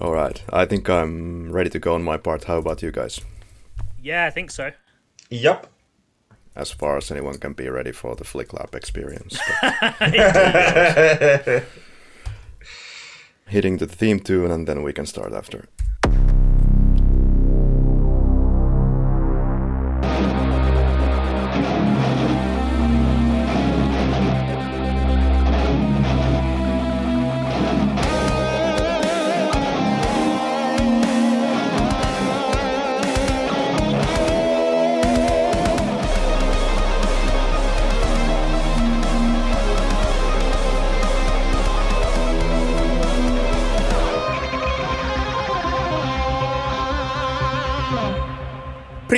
All right. I think I'm ready to go on my part. How about you guys? Yeah, I think so. Yep. As far as anyone can be ready for the Flick Lab experience. Hitting the theme tune and then we can start after.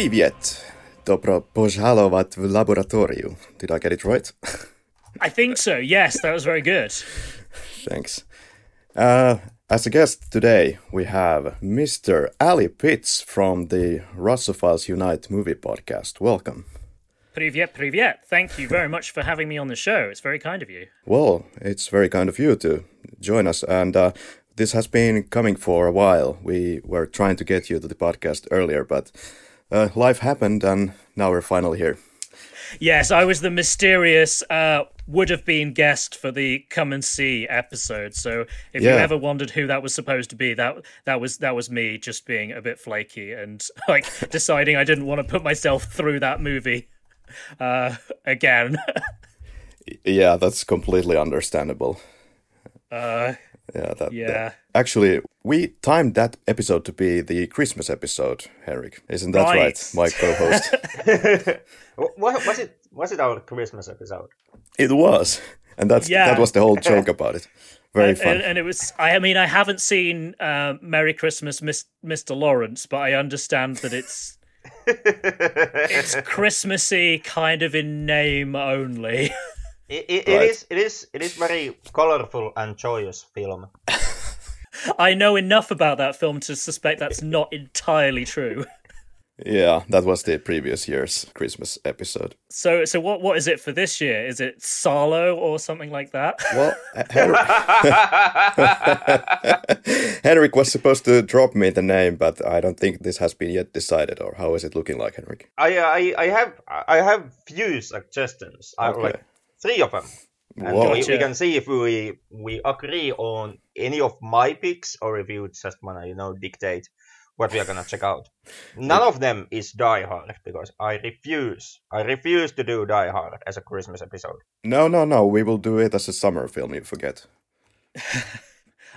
Privyet! Dobro pozhalovat v laboratoriu. Did I get it right? I think so, yes. That was very good. Thanks. Uh, as a guest today, we have Mr. Ally Pitts from the Russophiles Unite movie podcast. Welcome. Privyet, privyet. Thank you very much for having me on the show. It's very kind of you. Well, it's very kind of you to join us. And uh, this has been coming for a while. We were trying to get you to the podcast earlier, but uh, life happened and now we're finally here. Yes, I was the mysterious uh, would have been guest for the come and see episode. So if you ever wondered who that was supposed to be, that that was that was me just being a bit flaky and like deciding I didn't want to put myself through that movie uh, again. Yeah, that's completely understandable. uh, Yeah, that, Yeah. that- actually, we timed that episode to be the Christmas episode, Henrik. Isn't that right, Right. my co-host? What, was it? Was it our Christmas episode? it was, and that's Yeah. that was the whole joke about it. Very and, fun. and, and it was I mean I haven't seen uh, Merry Christmas, Miss, Mr. Lawrence, but I understand that it's it's Christmassy kind of in name only. It, it, Right. it is. It is. It is very colorful and joyous film. I know enough about that film to suspect that's not entirely true. yeah, that was the previous year's Christmas episode. So so what what is it for this year? Is it Salo or something like that? Well, Henrik, Henrik was supposed to drop me the name, but I don't think this has been yet decided. Or how is it looking like, Henrik? I, I, I have, I have few suggestions. I Okay. like three of them. And Whoa. we, we can see if we we agree on any of my picks or if you just wanna you know dictate what we are gonna check out. None of them is Die Hard because I refuse. I refuse to do Die Hard as a Christmas episode. No, no, no. We will do it as a summer film. You forget.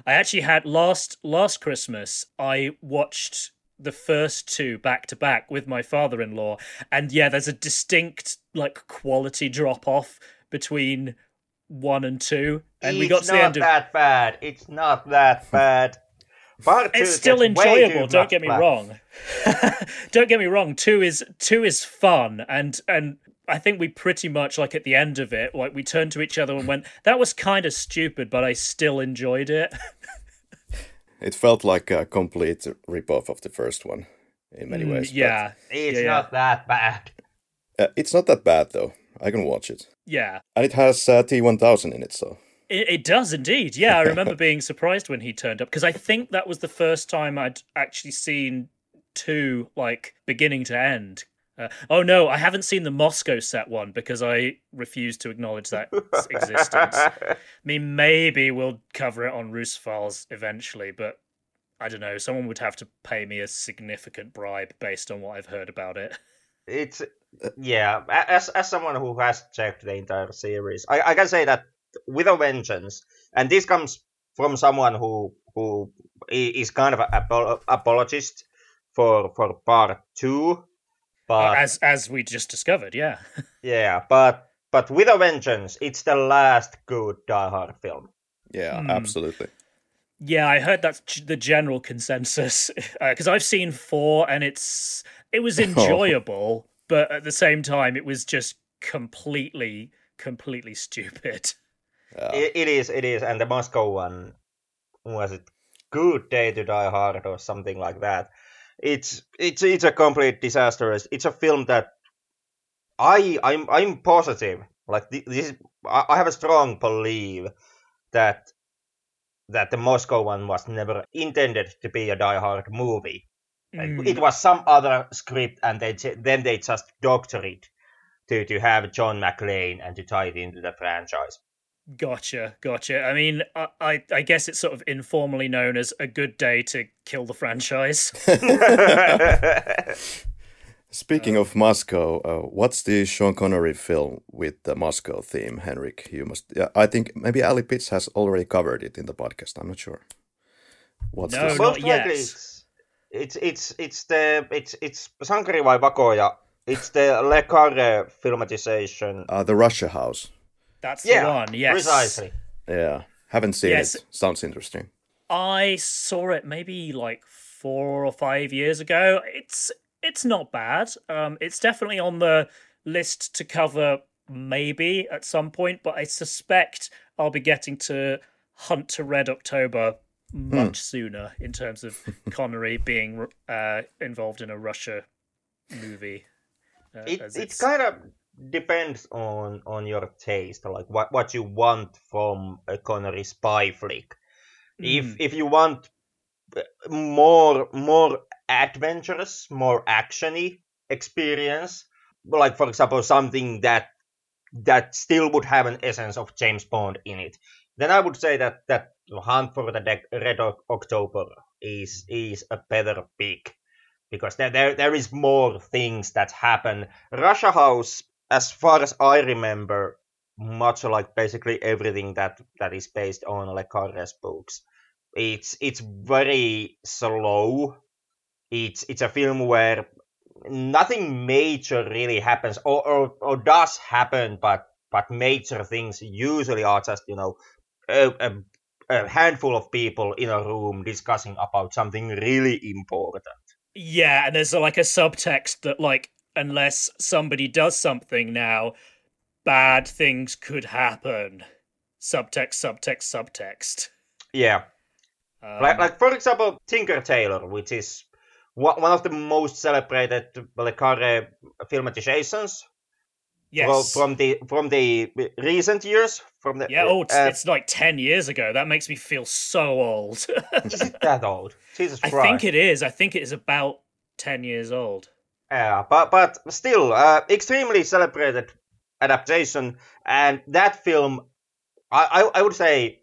I actually had last last Christmas. I watched the first two back to back with my father-in-law, and yeah, there's a distinct like quality drop off between one and two, and we got it's to the end of. that bad. It's not that bad. Part two It's still gets way too enjoyable. Don't much get me flack. wrong. don't get me wrong. Two is two is fun, and and I think we pretty much like at the end of it, like we turned to each other and went, "That was kind of stupid, but I still enjoyed it." It felt like a complete rip-off of the first one in many ways. Mm, yeah, It's Yeah, yeah. not that bad. uh, it's not that bad though. I can watch it, yeah. and it has uh, T1000 in it. So It, it does indeed. Yeah, I remember being surprised when he turned up because I think that was the first time I'd actually seen two like beginning to end. Uh, oh no, I haven't seen the Moscow set one because I refuse to acknowledge that existence. I mean, maybe we'll cover it on Roosevelt eventually, but I don't know. Someone would have to pay me a significant bribe based on what I've heard about it. it's yeah. As as someone who has checked the entire series, I, I can say that with a vengeance, and this comes from someone who who is kind of an apo- apologist for for part two, but as as we just discovered, yeah. yeah, but but with a vengeance, it's the last good Die Hard film. yeah, Hmm. absolutely. Yeah, I heard that's the general consensus because I've seen four and it's it was oh. enjoyable, but at the same time it was just completely completely stupid. Yeah. It, it is, it is, and the Moscow one was it Good Day to Die Hard or something like that. It's it's it's a complete disaster. It's- It's a film that I I'm I'm positive. Like this, is, I I have a strong belief that that the Moscow one was never intended to be a Die Hard movie. Mm. It was some other script, and they then they just doctor it to to have John McClane and to tie it into the franchise. Gotcha, gotcha. I mean, I, I, I guess it's sort of informally known as a good day to kill the franchise. Speaking of Moscow, uh, what's the Sean Connery film with the Moscow theme, Henrik? You must. Yeah, I think maybe Ally Pitts has already covered it in the podcast. I'm not sure. What's no, this? Most likely it's, it's it's it's the it's it's Sankari vai Vakoja. It's the Le Carre filmatization. Uh, the Russia House. That's yeah, the one. Yes, precisely. Yeah, haven't seen yes. it. Sounds interesting. I saw it maybe like four or five years ago. It's it's not bad. Um, it's definitely on the list to cover maybe at some point, but I suspect I'll be getting to Hunt to Red October much hmm. sooner in terms of Connery being uh, involved in a Russia movie. Uh, it it kind of depends on on your taste, like what what you want from a Connery spy flick. Mm. If hmm. if you want more more adventurous, more actiony experience. Like for example, something that that still would have an essence of James Bond in it. Then I would say that that Hunt for the Red October is is a better pick because there, there there is more things that happen. Russia House, as far as I remember, much like basically everything that that is based on Le Carre's books, it's it's very slow. It's it's a film where nothing major really happens, or, or or does happen, but but major things usually are just you know a, a, a handful of people in a room discussing about something really important. Yeah, and there's like a subtext that like unless somebody does something now, bad things could happen. Subtext, subtext, subtext. Yeah, um, like, like for example, Tinker Tailor, which is one of the most celebrated Le Carre filmatizations. Yes. From, the from the recent years, from the yeah, oh, it's, uh, it's like ten years ago. That makes me feel so old. is it that old? Jesus Christ! I think it is. I think it is about ten years old. Yeah, but but still, uh, extremely celebrated adaptation, and that film, I, I I would say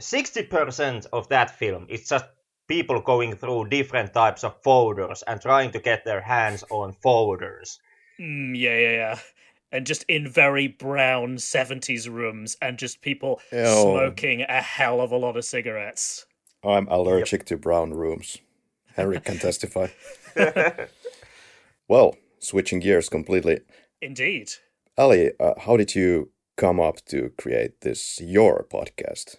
60% of that film is just people going through different types of folders and trying to get their hands on folders. Mm, yeah, yeah, yeah. And just in very brown 70s rooms and just people Ew. smoking a hell of a lot of cigarettes. I'm allergic yep. to brown rooms. Henrik can testify. well, switching gears completely. Indeed. Ally, uh, how did you come up to create this your podcast?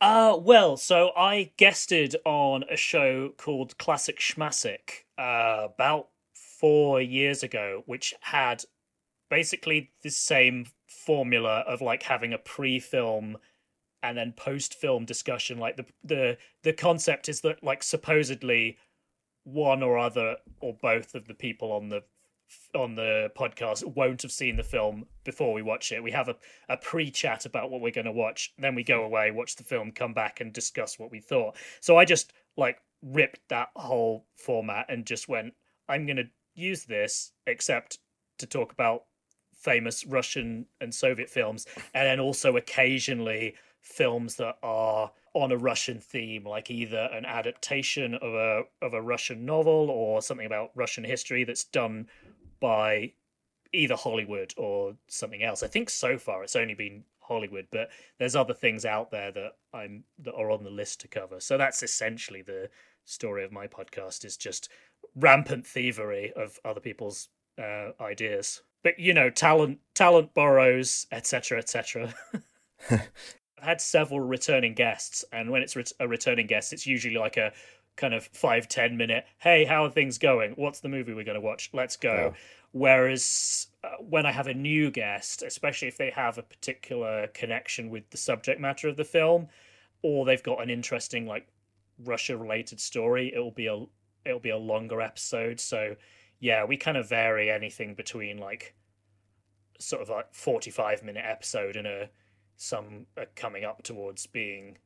Uh, well, so I guested on a show called Classic Schmassic uh, about four years ago, which had basically the same formula of like having a pre-film and then post-film discussion. Like the the the concept is that like supposedly one or other or both of the people on the on the podcast won't have seen the film before we watch it. We have a, a pre chat about what we're going to watch, then we go away, watch the film, come back, and discuss what we thought. So I just like ripped that whole format and just went, I'm going to use this, except to talk about famous Russian and Soviet films, and then also occasionally films that are on a Russian theme, like either an adaptation of a of a Russian novel or something about Russian history that's done by either Hollywood or something else. I think so far it's only been Hollywood, but there's other things out there that I'm that are on the list to cover. So that's essentially the story of my podcast is just rampant thievery of other people's uh, ideas. But you know, talent talent borrows, etc., etc. I've had several returning guests, and when it's a returning guest, it's usually like a kind of five ten minute hey how are things going what's the movie we're going to watch let's go yeah. whereas uh, when i have a new guest especially if they have a particular connection with the subject matter of the film or they've got an interesting like russia related story it'll be a it'll be a longer episode so yeah we kind of vary anything between like sort of like 45 minute episode and a some uh, coming up towards being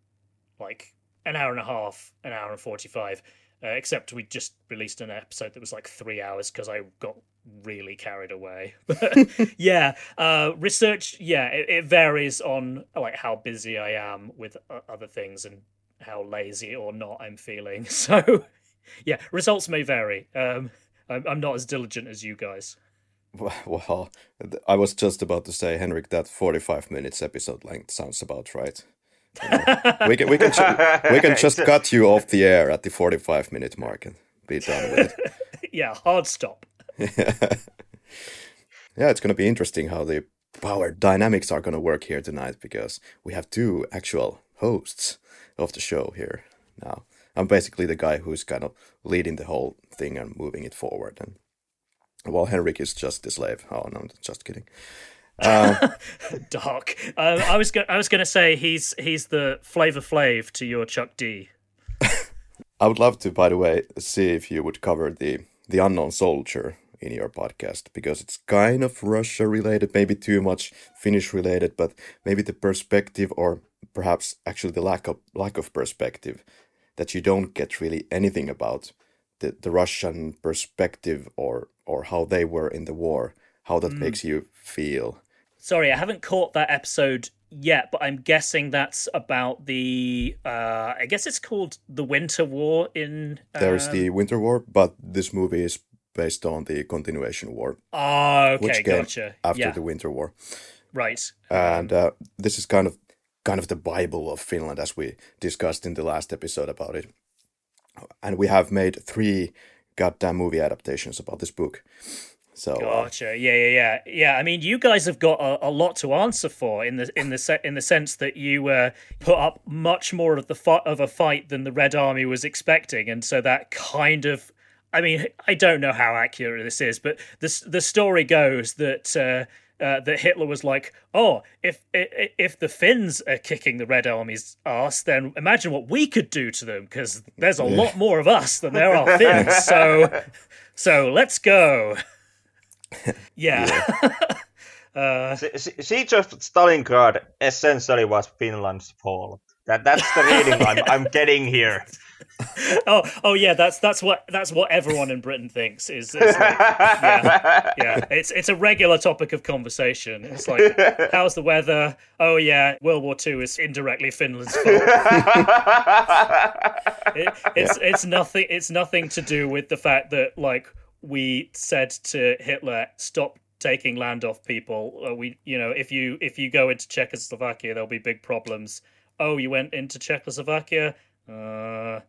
like an hour and a half, an hour and 45. Uh, except we just released an episode that was like three hours because I got really carried away. But yeah, uh, research, yeah, it, it, varies on like how busy I am with uh, other things and how lazy or not I'm feeling. So yeah, results may vary. Um, I'm, I'm not as diligent as you guys. Well, I was just about to say, Henrik, that 45 minutes episode length sounds about right. we can we can ju- we can just cut you off the air at the 45 minute mark and be done with it. yeah, hard stop. yeah, it's going to be interesting how the power dynamics are going to work here tonight because we have two actual hosts of the show here now. I'm basically the guy who's kind of leading the whole thing and moving it forward, and while Henrik is just the slave. Oh no, just kidding. Uh, Dark. Um, I was go- I was going to say he's he's the Flavor Flav to your Chuck D. I would love to, by the way, see if you would cover the the unknown soldier in your podcast because it's kind of Russia related, maybe too much Finnish related, but maybe the perspective or perhaps actually the lack of lack of perspective that you don't get really anything about the, the Russian perspective or or how they were in the war, how that mm. makes you feel. Sorry, I haven't caught that episode yet, but I'm guessing that's about the. Uh, I guess it's called the Winter War in. There's the um, Winter War, but this movie is based on the continuation war. Oh, okay, which came gotcha. After yeah. the Winter War, right? And uh, this is kind of kind of the Bible of Finland, as we discussed in the last episode about it. And we have made three goddamn movie adaptations about this book. So uh, gotcha. Uh, yeah, yeah, yeah, yeah. I mean, you guys have got a, a, lot to answer for in the in the se- in the sense that you uh, put up much more of the of a fight than the Red Army was expecting, and so that kind of. I mean, I don't know how accurate this is, but the the story goes that. Uh, uh, that Hitler was like, "Oh, if, if if the Finns are kicking the Red Army's ass, then imagine what we could do to them because there's a lot more of us than there are Finns. So, so let's go." yeah. uh, Siege of Stalingrad essentially was Finland's fall. That that's the reading I'm I'm getting here. oh, oh yeah, that's that's what that's what everyone in Britain thinks is. is like, yeah, yeah, it's it's a regular topic of conversation. It's like, how's the weather? Oh yeah, World War Two is indirectly Finland's fault. it, it's yeah. it's nothing. It's nothing to do with the fact that like we said to Hitler, stop taking land off people. Uh, we, you know, if you if you go into Czechoslovakia, there'll be big problems. Oh, you went into Czechoslovakia. Uh,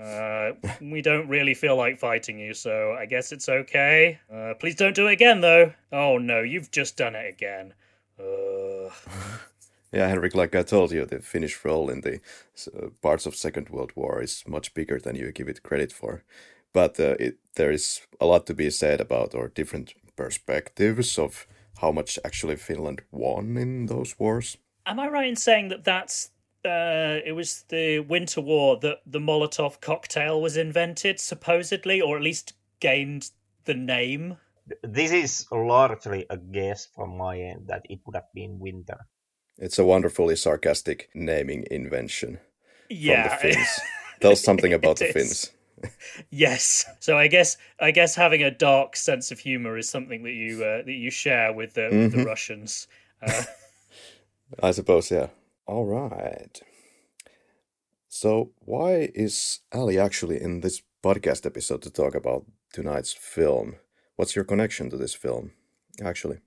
uh, we don't really feel like fighting you, so I guess it's okay. Uh, please don't do it again, though. Oh no, you've just done it again. Uh... yeah, Henrik, like I told you, the Finnish role in the uh, parts of Second World War is much bigger than you give it credit for. But uh, it, there is a lot to be said about or different perspectives of how much actually Finland won in those wars. Am I right in saying that that's uh, it was the Winter War that the Molotov cocktail was invented, supposedly, or at least gained the name. This is largely a guess from my end that it would have been winter. It's a wonderfully sarcastic naming invention. Yeah, from the Finns. Tells something about the is. Finns. yes. So I guess I guess having a dark sense of humor is something that you uh, that you share with the, mm-hmm. with the. Russians. Uh, I suppose, yeah. All right. So, why is Ally actually in this podcast episode to talk about tonight's film? What's your connection to this film, actually?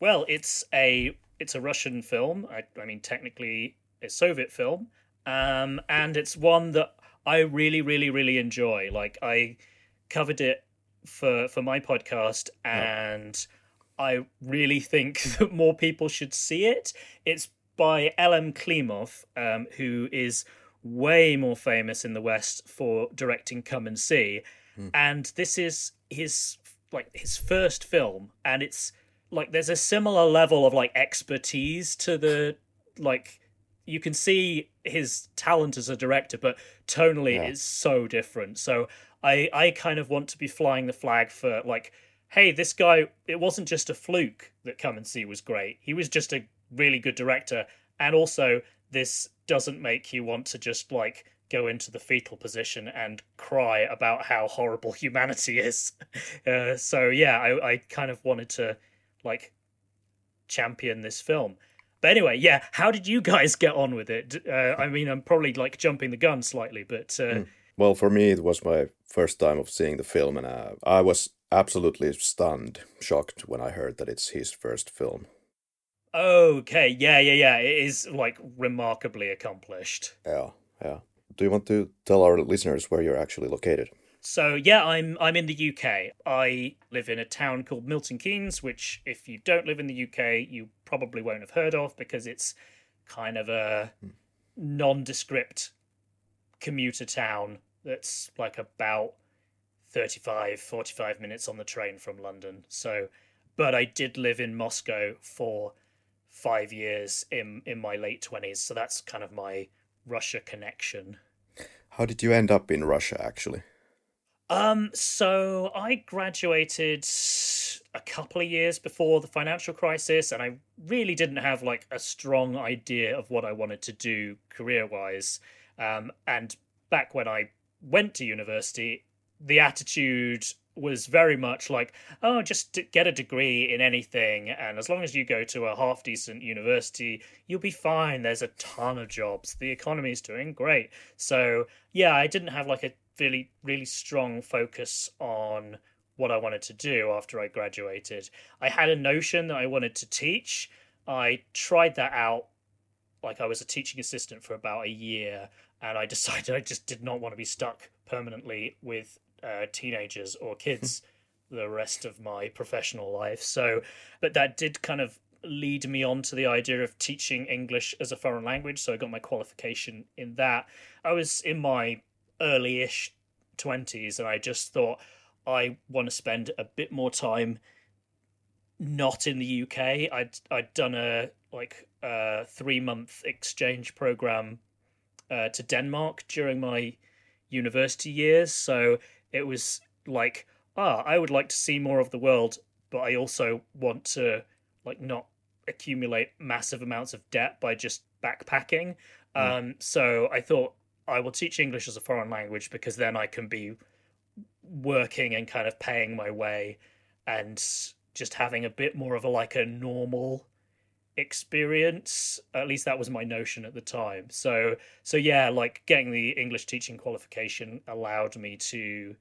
Well, it's a it's a Russian film. I, I mean, technically, a Soviet film, um, and it's one that I really, really, really enjoy. Like, I covered it for for my podcast, and oh. I really think that more people should see it. It's by Elem Klimov, um, who is way more famous in the West for directing Come and See, mm. and this is his like his first film, and it's like there's a similar level of like expertise to the like you can see his talent as a director, but tonally yeah. it's so different. So I I kind of want to be flying the flag for like, hey, this guy. It wasn't just a fluke that Come and See was great. He was just a really good director, and also this doesn't make you want to just like go into the fetal position and cry about how horrible humanity is. Uh, so yeah, I, I kind of wanted to like champion this film. But anyway, yeah, how did you guys get on with it? Uh, I mean, I'm probably like jumping the gun slightly, but uh... mm. well, for me, it was my first time of seeing the film, and uh, I was absolutely stunned, shocked when I heard that it's his first film. Okay, yeah, yeah, yeah. It is like remarkably accomplished. Yeah, yeah. Do you want to tell our listeners where you're actually located? So yeah, I'm I'm in the UK. I live in a town called Milton Keynes, which if you don't live in the UK, you probably won't have heard of because it's kind of a nondescript commuter town that's like about 35 45 minutes on the train from London. So but I did live in Moscow for 5 years in in my late 20s, so that's kind of my Russia connection. How did you end up in Russia actually? Um, so I graduated a couple of years before the financial crisis, and I really didn't have like a strong idea of what I wanted to do career wise. Um, and back when I went to university, the attitude was very much like, oh, just get a degree in anything, and as long as you go to a half decent university, you'll be fine. There's a ton of jobs. The economy is doing great. So, yeah, I didn't have like a really really strong focus on what I wanted to do after I graduated. I had a notion that I wanted to teach. I tried that out like I was a teaching assistant for about a year and I decided I just did not want to be stuck permanently with uh, teenagers or kids the rest of my professional life. So, but that did kind of lead me on to the idea of teaching English as a foreign language. So I got my qualification in that. I was in my early-ish 20s and I just thought I want to spend a bit more time not in the UK. I'd I'd done a like a 3-month exchange program uh, to Denmark during my university years, so it was like ah, I would like to see more of the world, but I also want to like not accumulate massive amounts of debt by just backpacking. Mm. Um, so I thought I will teach English as a foreign language because then I can be working and kind of paying my way and just having a bit more of a like a normal experience at least that was my notion at the time so so yeah like getting the english teaching qualification allowed me to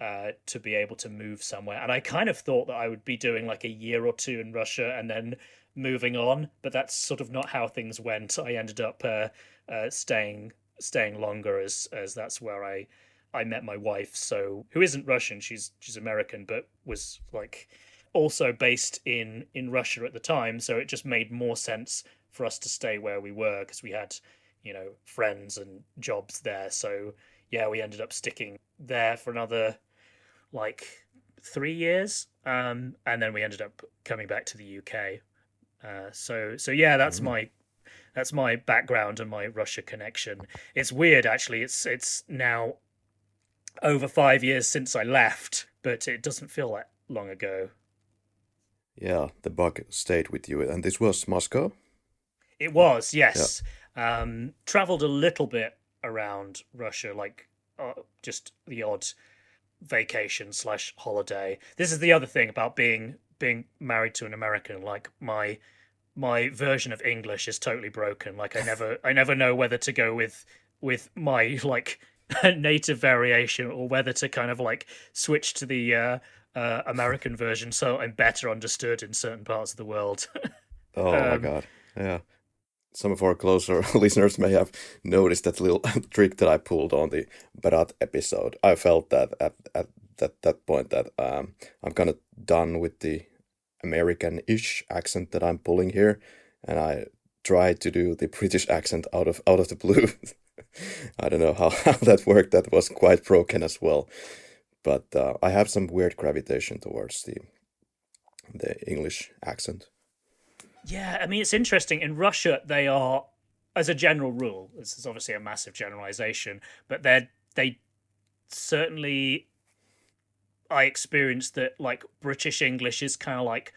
uh, to be able to move somewhere and i kind of thought that i would be doing like a year or two in russia and then moving on but that's sort of not how things went i ended up uh, uh, staying staying longer as as that's where I I met my wife. So who isn't Russian? She's she's American, but was like also based in in Russia at the time. So it just made more sense for us to stay where we were because we had you know friends and jobs there. So yeah, we ended up sticking there for another like three years, um, and then we ended up coming back to the UK. Uh, so so yeah, that's mm-hmm. my that's my background and my Russia connection. It's weird, actually. It's it's now over five years since I left, but it doesn't feel that long ago. Yeah, the bug stayed with you, and this was Moscow. It was, yes. Yeah. Um, traveled a little bit around Russia, like uh, just the odd vacation slash holiday. This is the other thing about being being married to an American. Like my my version of English is totally broken. Like I never I never know whether to go with with my like native variation or whether to kind of like switch to the uh, uh, American version so I'm better understood in certain parts of the world. oh um, my god. Yeah. Some of our closer listeners may have noticed that little trick that I pulled on the Barat episode. I felt that at, at that, that point that um, I'm kind of done with the American-ish accent that I'm pulling here, and I tried to do the British accent out of out of the blue. I don't know how, how that worked. That was quite broken as well. But uh, I have some weird gravitation towards the the English accent. Yeah, I mean it's interesting. In Russia, they are, as a general rule, this is obviously a massive generalization, but they they certainly I experienced that like British English is kind of like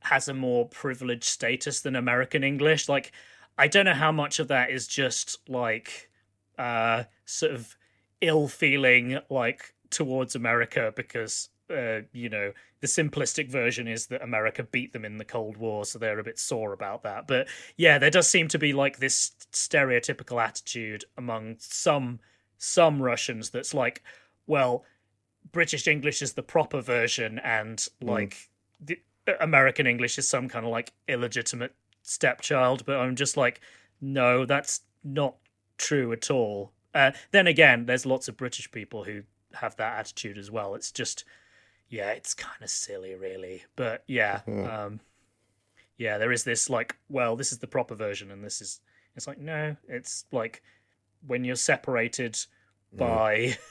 has a more privileged status than American English. Like I don't know how much of that is just like uh, sort of ill feeling like towards America because uh, you know the simplistic version is that America beat them in the Cold War, so they're a bit sore about that. But yeah, there does seem to be like this stereotypical attitude among some some Russians that's like, well, British English is the proper version, and mm. like mm. the American English is some kind of like illegitimate stepchild. But I'm just like, no, that's not true at all. Uh, then again, there's lots of British people who have that attitude as well. It's just, yeah, it's kind of silly, really. But yeah, yeah. Um, yeah, there is this like, well, this is the proper version, and this is. It's like no, it's like when you're separated by.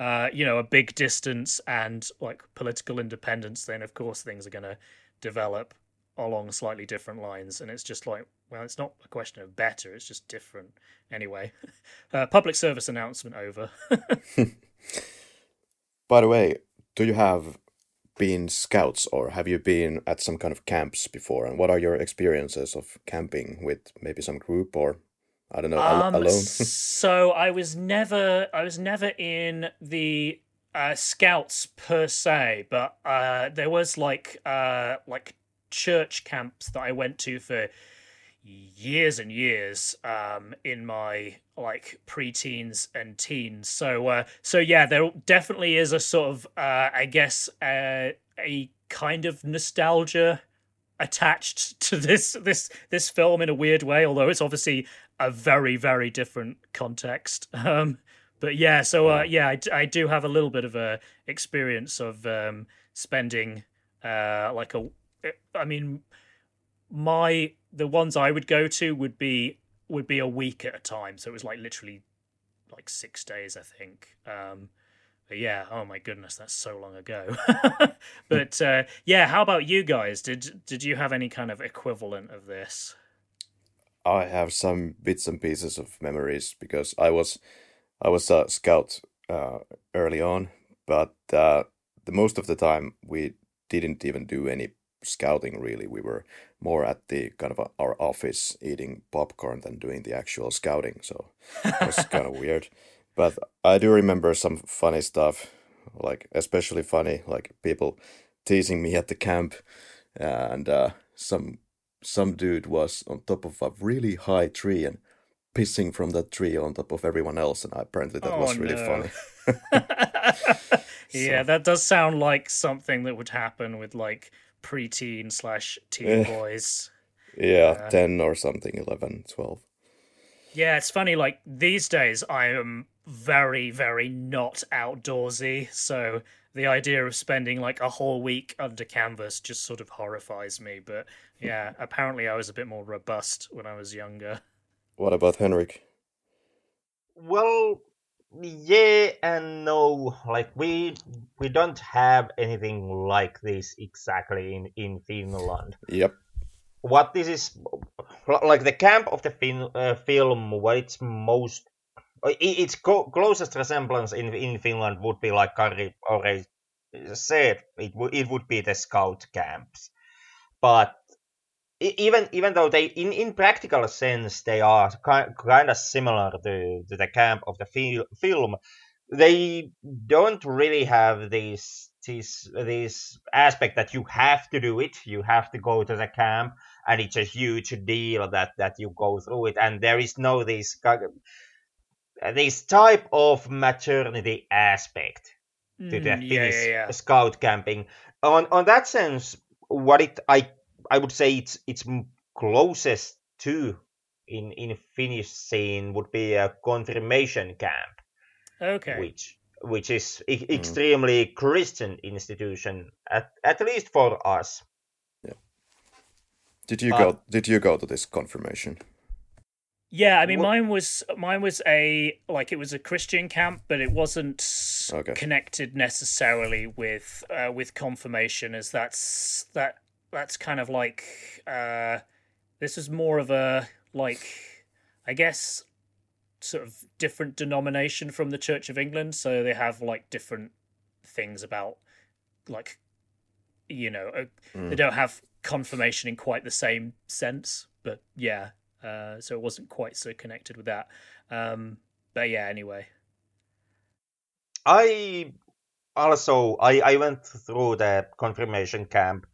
Uh, you know, a big distance and like political independence, then of course things are going to develop along slightly different lines. And it's just like, well, it's not a question of better; it's just different. Anyway, uh, public service announcement over. By the way, do you have been scouts or have you been at some kind of camps before? And what are your experiences of camping with maybe some group or I don't know um, alone? so I was never I was never in the uh, scouts per se, but uh, there was like uh, like church camps that I went to for years and years um, in my like preteens and teens. So uh, so yeah, there definitely is a sort of uh, I guess uh, a kind of nostalgia attached to this this this film in a weird way, although it's obviously a very very different context. Um, but yeah, so uh, yeah, I, I do have a little bit of a experience of um, spending uh, like a I mean my the ones I would go to would be would be a week at a time. So it was like literally like six days, I think. Um, but yeah, oh my goodness, that's so long ago. but uh, yeah, how about you guys? Did did you have any kind of equivalent of this? I have some bits and pieces of memories because I was I was a scout uh, early on, but uh, the most of the time we didn't even do any scouting really. We were more at the kind of a, our office eating popcorn than doing the actual scouting. So it was kind of weird. But I do remember some funny stuff, like especially funny, like people teasing me at the camp, and uh, some some dude was on top of a really high tree and pissing from that tree on top of everyone else, and apparently that oh, was really no. funny. yeah, so. that does sound like something that would happen with like preteen slash teen boys. Yeah, uh, 10 or something, 11, 12. Yeah, it's funny. Like these days, I am very, very not outdoorsy. So the idea of spending like a whole week under canvas just sort of horrifies me. But yeah, apparently I was a bit more robust when I was younger. What about Henrik? Well, yeah and no like we we don't have anything like this exactly in in finland. Yep. What this is like the camp of the fin, uh, film what it's most its co- closest resemblance in in finland would be like karri already said it, w- it would be the scout camps. But even even though they in, in practical sense they are kind, kind of similar to, to the camp of the fil- film they don't really have this this this aspect that you have to do it you have to go to the camp and it's a huge deal that that you go through it and there is no this this type of maternity aspect to the mm, yeah, yeah, yeah. scout camping on on that sense what it i I would say it's it's closest to in in Finnish scene would be a confirmation camp. Okay. Which which is e- mm. extremely Christian institution at at least for us. Yeah. Did you but, go did you go to this confirmation? Yeah, I mean what? mine was mine was a like it was a Christian camp, but it wasn't okay. connected necessarily with uh, with confirmation as that's that that's kind of like uh, this is more of a like I guess sort of different denomination from the Church of England, so they have like different things about like you know mm. they don't have confirmation in quite the same sense, but yeah. uh, so it wasn't quite so connected with that. Um, but yeah, anyway. I also I, I went through the confirmation camp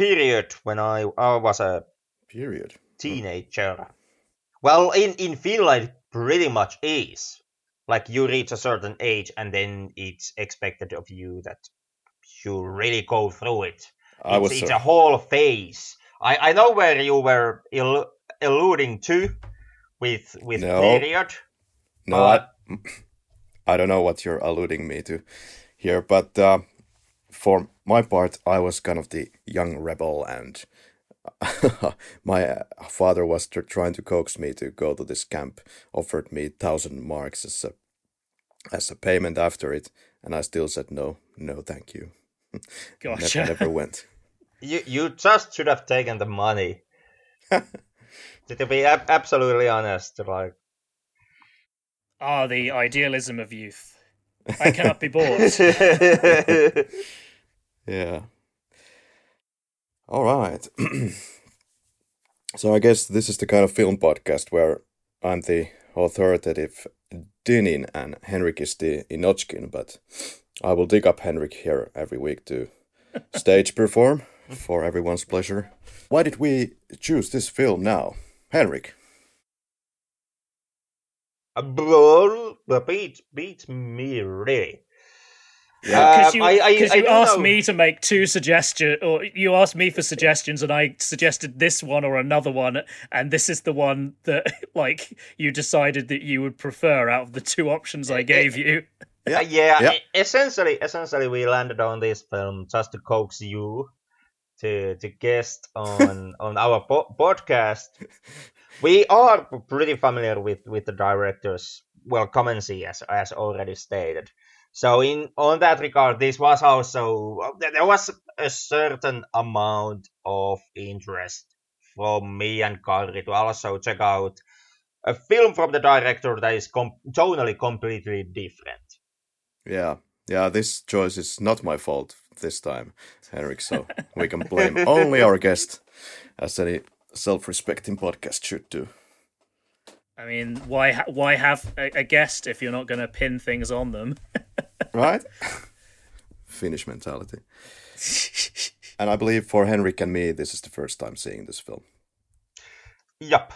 period when I, I was a period teenager. Well, in in Finland, pretty much is like you reach a certain age and then it's expected of you that you really go through it. I it's, was it's so- a whole phase. I, I know where you were il- alluding to with with No. period. no but- I, I don't know what you're alluding me to here but uh, for my part I was kind of the young rebel and my uh, father was tr- trying to coax me to go to this camp offered me 1000 marks as a as a payment after it and I still said no no thank you Gotcha. never, never went You you just should have taken the money. to be ab- absolutely honest, like Ah, the idealism of youth. I cannot be bought. Yeah. All right. so I guess this is the kind of film podcast where I'm the authoritative Dynin and Henrik is the Inochkin, but I will dig up Henrik here every week to stage perform for everyone's pleasure. Why did we choose this film now? Henrik. Bro, beat beat me really. Because Um, you, I- I- 'cause I you asked know- me to make two suggestions, or you asked me for suggestions, and I suggested this one or another one, and this is the one that, like, you decided that you would prefer out of the two options I gave you. Uh, yeah, Yeah. e- essentially, essentially, we landed on this film just to coax you to to guest on on our po- podcast. We are pretty familiar with with the director's well commentary, as as already stated. So in on that regard, this was also there was a certain amount of interest from me and Karri to also check out a film from the director that is com- tonally completely different. Yeah. Yeah, this choice is not my fault this time, Henrik, so we can blame only our guest, as any self respecting podcast should do. I mean, why ha- why have a, a guest if you're not going to pin things on them? right? Finnish mentality. And I believe for Henrik and me, this is the first time seeing this film. Yup.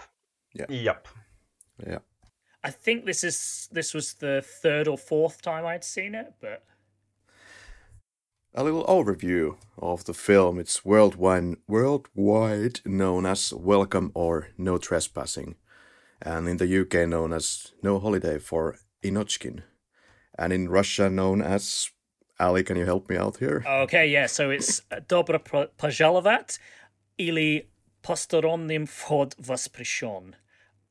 Yeah. Yup. Yeah. I think this is this was the third or fourth time I'd seen it, but a little overview of the film. It's worldwide, worldwide known as Welcome or No Trespassing, and in the UK known as No Holiday for Inochkin, and in Russia known as Ally. Can you help me out here? Okay, yeah. So it's Dobra Pojalovat или Postoronnym Vod Vospryshon,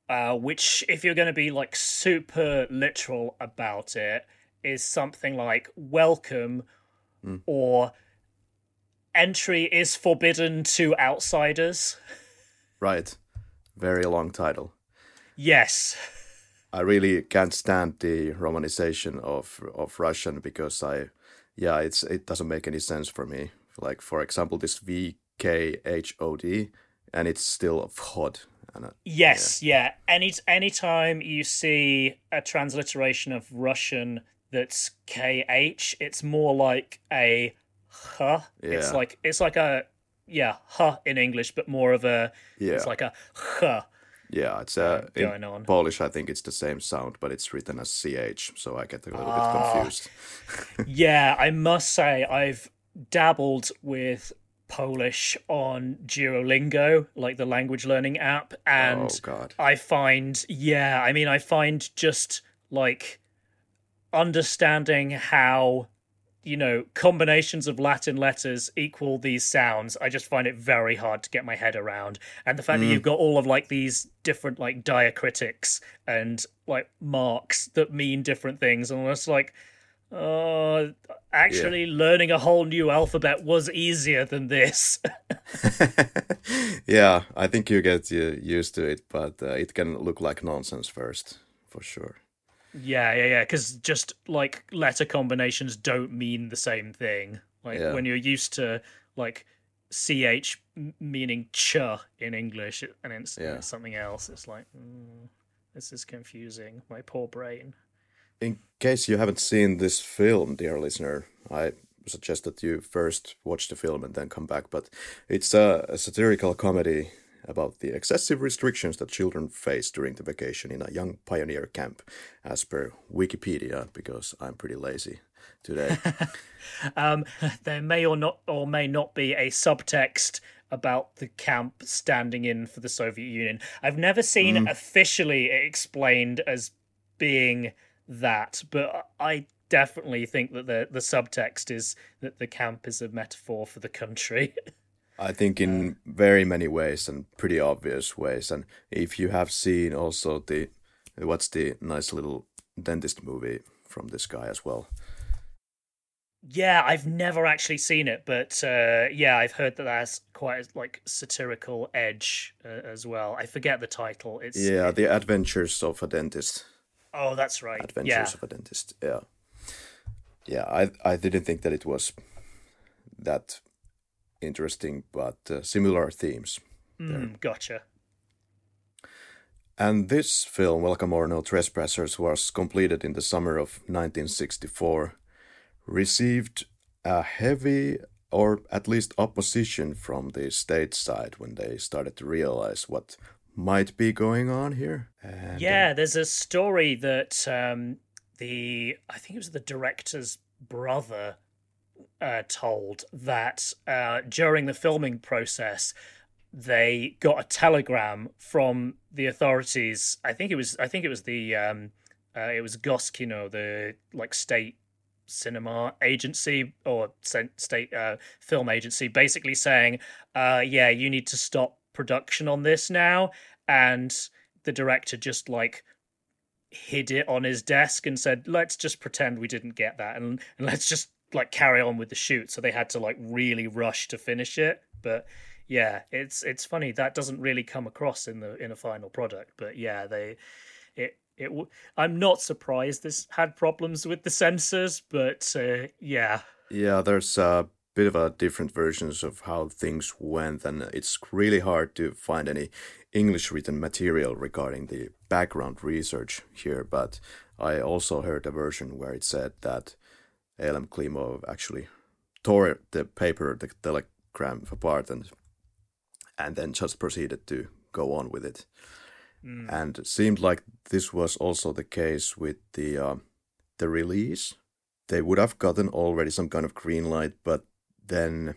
uh, which, if you're going to be like super literal about it, is something like welcome or entry is forbidden to outsiders. Right. Very long title. Yes. I really can't stand the romanization of of Russian because I, yeah, it's it doesn't make any sense for me. Like for example, this V K H O D, and it's still vhod. And uh, Yes, yeah. Any anytime you see a transliteration of Russian that's KH, it's more like a huh. It's like it's like a yeah, huh in English, but more of a yeah, it's like a huh. yeah, it's uh, in going on. Polish. I think it's the same sound, but it's written as ch, so I get a little Ah. bit confused. yeah, I must say I've dabbled with Polish on Duolingo, like the language learning app, and oh God, I find, yeah, I mean, I find just like understanding how, you know, combinations of Latin letters equal these sounds. I just find it very hard to get my head around. And the fact that you've got all of like these different like diacritics and like marks that mean different things, and it's like, uh, actually learning a whole new alphabet was easier than this. yeah, I think you get used to it, but uh, it can look like nonsense first, for sure. Yeah, yeah, yeah. Because just like letter combinations don't mean the same thing. Like Yeah. when you're used to like ch meaning ch in English, and it's, yeah. it's something else. It's like mm, this is confusing. My poor brain. In case you haven't seen this film, dear listener, I suggest that you first watch the film and then come back. But it's a, a satirical comedy about the excessive restrictions that children face during the vacation in a young pioneer camp, as per Wikipedia, because I'm pretty lazy today. um, there may or not or may not be a subtext about the camp standing in for the Soviet Union. I've never seen mm. officially explained as being that, but I definitely think that the the subtext is that the camp is a metaphor for the country. I think in very many ways and pretty obvious ways. And if you have seen also the what's the nice little dentist movie from this guy as well. Yeah, I've never actually seen it, but uh, yeah, I've heard that that's quite a, like satirical edge uh, as well. I forget the title. It's yeah, the Adventures of a Dentist. Oh, that's right. Adventures yeah. of a Dentist. Yeah, yeah. I I didn't think that it was that interesting, but uh, similar themes. Mm, gotcha. And this film, Welcome or No Trespassers, was completed in the summer of 1964, received a heavy or at least opposition from the state side when they started to realize what might be going on here. And, yeah, uh, there's a story that um, the I think it was the director's brother uh, told that uh, during the filming process, they got a telegram from the authorities. I think it was. I think it was the. Um, uh, it was Goskino, the like state cinema agency or state uh, film agency, basically saying, uh, "Yeah, you need to stop production on this now." And the director just like hid it on his desk and said, "Let's just pretend we didn't get that, and, and let's just like carry on with the shoot, so they had to like really rush to finish it. But yeah, it's it's funny that doesn't really come across in the in a final product. But yeah, they it it. I'm not surprised this had problems with the censors, but uh, yeah, yeah, there's a bit of a different versions of how things went, and it's really hard to find any English written material regarding the background research here. But I also heard a version where it said that Elem Klimov actually tore the paper, the telegram apart, and and then just proceeded to go on with it. Mm. And it seemed like this was also the case with the uh, the release. They would have gotten already some kind of green light, but then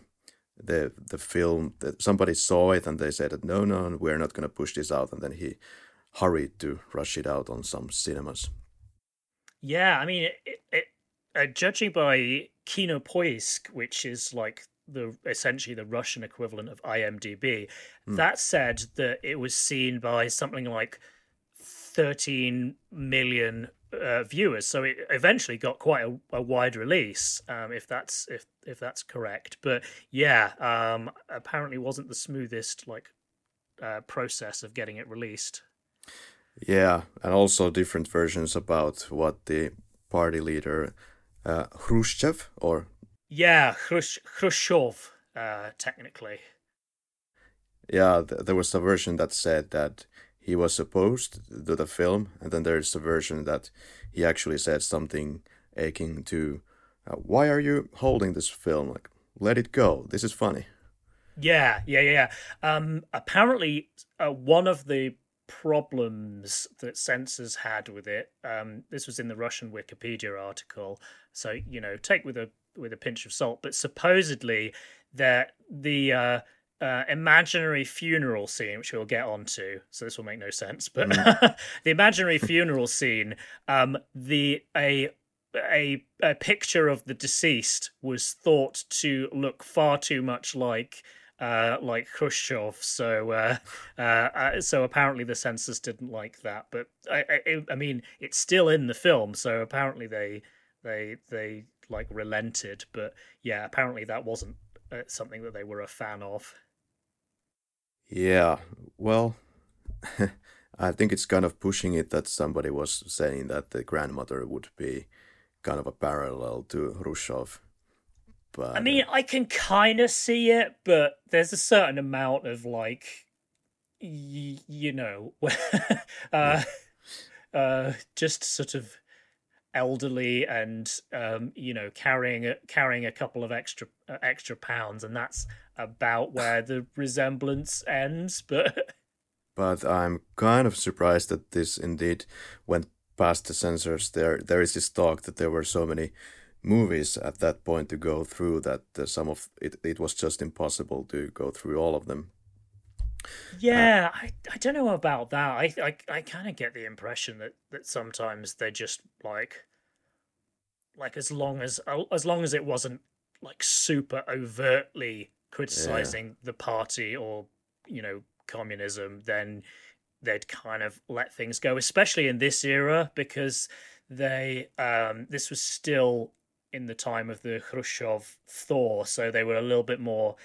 the the film that somebody saw it and they said that no no we're not going to push this out and then he hurried to rush it out on some cinemas yeah i mean it, it, uh, judging by Kinopoisk, which is like the essentially the Russian equivalent of IMDb, mm. that said that it was seen by something like 13 million uh, viewers. So it eventually got quite a, a wide release, um, if that's if if that's correct. But yeah, um, apparently wasn't the smoothest like uh, process of getting it released. Yeah, and also different versions about what the party leader uh, Khrushchev or yeah, Khrush- Khrushchev, uh, technically. Yeah, th- there was a version that said that he was supposed to do the film, and then there's a version that he actually said something akin to, uh, "Why are you holding this film? Like, let it go. This is funny." Yeah, yeah, yeah. Um, apparently, uh, one of the problems that censors had with it. Um, this was in the Russian Wikipedia article, so you know, take with a with a pinch of salt. But supposedly, that the uh, uh, imaginary funeral scene, which we'll get onto, so this will make no sense. But mm. the imaginary funeral scene, um, the a a, a picture of the deceased was thought to look far too much like uh, like Khrushchev. So, uh, uh, uh, so apparently the censors didn't like that. But I, I, I, mean, it's still in the film, so apparently they, they, they like relented. But yeah, apparently that wasn't uh, something that they were a fan of. Yeah, well, I think it's kind of pushing it that somebody was saying that the grandmother would be kind of a parallel to Khrushchev But I mean, I can kind of see it, but there's a certain amount of like, y- you know, uh, uh, just sort of elderly and um, you know carrying a, carrying a couple of extra uh, extra pounds, and that's about where the resemblance ends. But but I'm kind of surprised that this indeed went past the censors. There there is this talk that there were so many movies at that point to go through that uh, some of it it was just impossible to go through all of them. Yeah, uh, I, I don't know about that. I I, I kind of get the impression that, that sometimes they're just like like as long as as long as it wasn't like super overtly criticizing yeah. the party or you know communism, then they'd kind of let things go, especially in this era because they um this was still in the time of the Khrushchev thaw, so they were a little bit more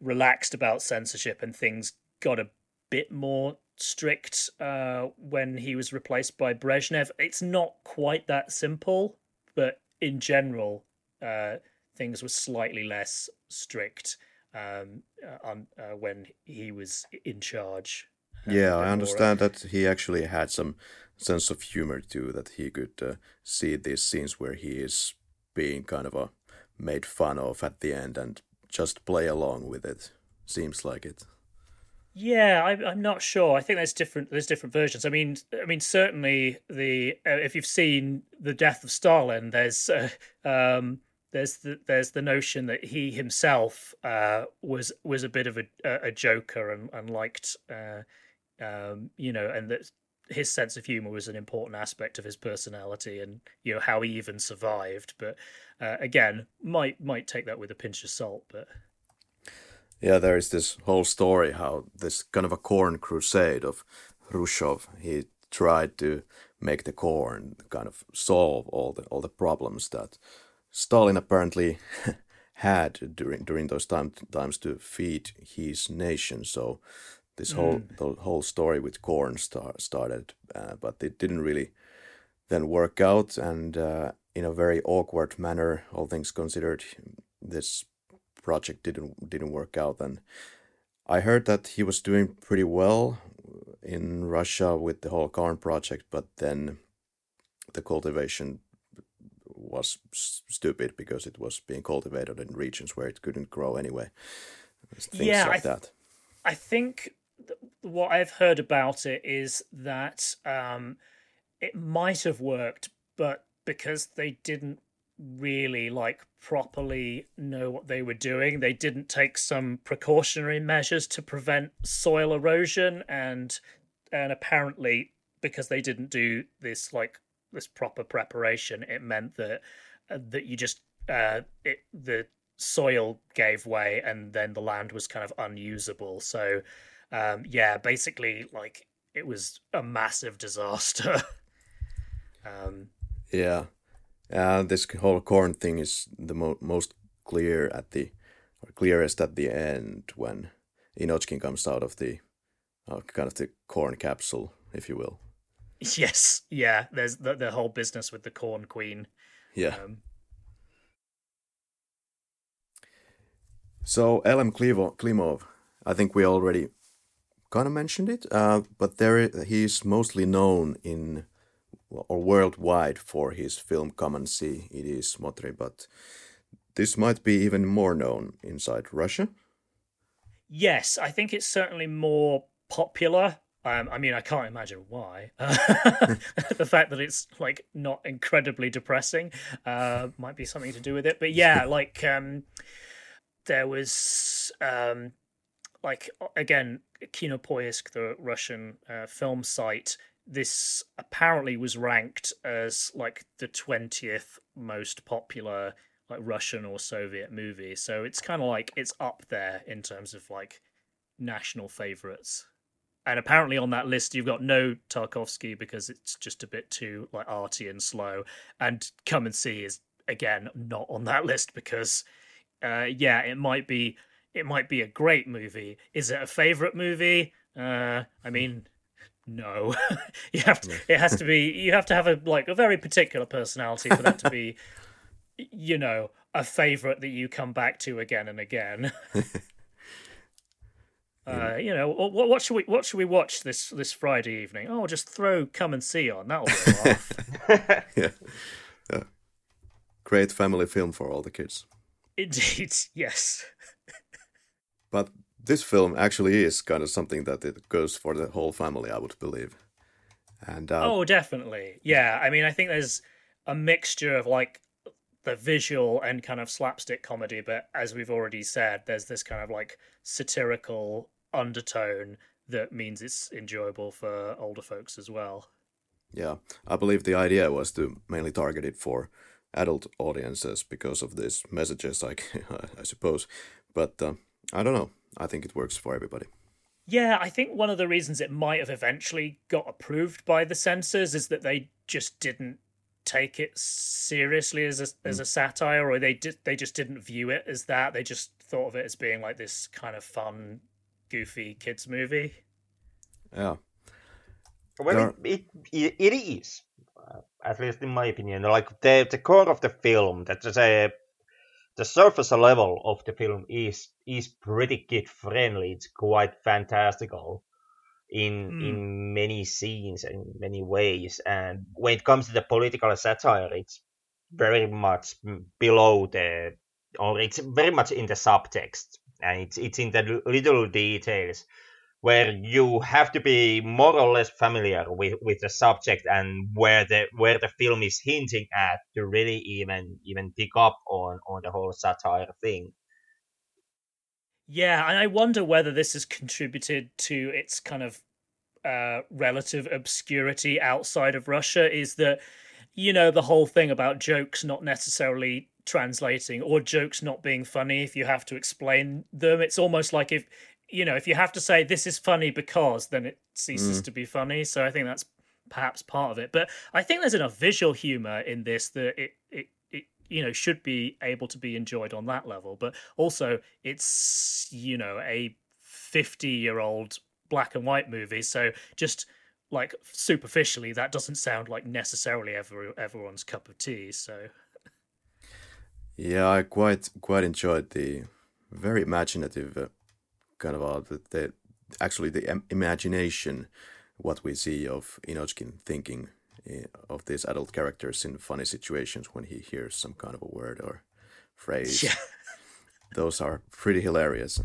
relaxed about censorship and things got a bit more strict uh, when he was replaced by Brezhnev. It's not quite that simple, but in general, uh, things were slightly less strict um, uh, on uh, when he was in charge. Uh, yeah, I understand that he actually had some sense of humor too. That he could uh, see these scenes where he is being kind of a made fun of at the end and just play along with it. Seems like it. Yeah, I, I'm not sure. I think there's different there's different versions. I mean, I mean certainly the uh, if you've seen the death of Stalin, there's uh, um, there's the there's the notion that he himself uh, was was a bit of a a joker and, and liked uh, um, you know, and that his sense of humor was an important aspect of his personality and you know how he even survived. But uh, again, might might take that with a pinch of salt, but. Yeah, there is this whole story how this kind of a corn crusade of Khrushchev. He tried to make the corn kind of solve all the all the problems that Stalin apparently had during during those time, times to feed his nation. So this whole mm. the whole story with corn star, started, uh, but it didn't really then work out, and uh, in a very awkward manner, all things considered, this project didn't didn't work out. And I heard that he was doing pretty well in Russia with the whole corn project, but then the cultivation was stupid because it was being cultivated in regions where it couldn't grow anyway. Things yeah, like I th- that. I think th- what I've heard about it is that um, it might have worked, but because they didn't really like properly know what they were doing. They didn't take some precautionary measures to prevent soil erosion and and apparently because they didn't do this like this proper preparation, it meant that uh, that you just uh it the soil gave way and then the land was kind of unusable. So um yeah, basically like it was a massive disaster. um yeah uh, this whole corn thing is the mo- most clear at the or clearest at the end when Inochkin comes out of the uh, kind of the corn capsule, if you will. Yes, yeah. There's the, the whole business with the corn queen. Yeah. Um, so Elem Klimov, I think we already kind of mentioned it, uh, but there he's mostly known in or worldwide for his film Come and See, Idi i smotri, but this might be even more known inside Russia. Yes, I think it's certainly more popular. Um, I mean, I can't imagine why. the fact that it's like not incredibly depressing uh, might be something to do with it. But yeah, like um, there was um, like again Kinopoisk, the Russian uh, film site, this apparently was ranked as like the 20th most popular like Russian or Soviet movie. So it's kind of like it's up there in terms of like national favorites. And apparently on that list you've got no Tarkovsky because it's just a bit too like arty and slow. And Come and See is again not on that list because uh yeah, it might be it might be a great movie. Is it a favorite movie? Uh I mean no you have to, it has to be you have to have a like a very particular personality for that to be you know a favorite that you come back to again and again. Uh, you know, what, what should we what should we watch this this Friday evening? Oh, just throw "Come and See" on. That'll be yeah. yeah, great family film for all the kids. Indeed, yes. But this film actually is kind of something that it goes for the whole family, I would believe. And uh, oh, definitely, yeah. I mean, I think there's a mixture of like the visual and kind of slapstick comedy, but as we've already said, there's this kind of like satirical undertone that means it's enjoyable for older folks as well. Yeah, I believe the idea was to mainly target it for adult audiences because of these messages, like I suppose. But uh, I don't know. I think it works for everybody. Yeah, I think one of the reasons it might have eventually got approved by the censors is that they just didn't take it seriously as a mm. as a satire, or they did they just didn't view it as that. They just thought of it as being like this kind of fun, goofy kids movie. Yeah. Well, it, it, it is, uh, at least in my opinion, like the the core of the film. That the the surface level of the film is is pretty kid friendly. It's quite fantastical in mm. in many scenes and many ways. And when it comes to the political satire, it's very much below the, or it's very much in the subtext, and it's it's in the little details where you have to be more or less familiar with, with the subject and where the where the film is hinting at to really even even pick up on on the whole satire thing. Yeah, and I wonder whether this has contributed to its kind of uh, relative obscurity outside of Russia. Is that you know the whole thing about jokes not necessarily translating or jokes not being funny if you have to explain them. It's almost like if you know if you have to say this is funny because then it ceases mm. to be funny. So I think that's perhaps part of it. But I think there's enough visual humor in this that it it it you know should be able to be enjoyed on that level but also it's you know a 50 year old black and white movie so just like superficially that doesn't sound like necessarily ever everyone's cup of tea so yeah i quite quite enjoyed the very imaginative uh, kind of uh, the, the actually the imagination what we see of Inochkin thinking Eh, of these adult characters in funny situations when he hears some kind of a word or phrase. Yeah. Those are pretty hilarious.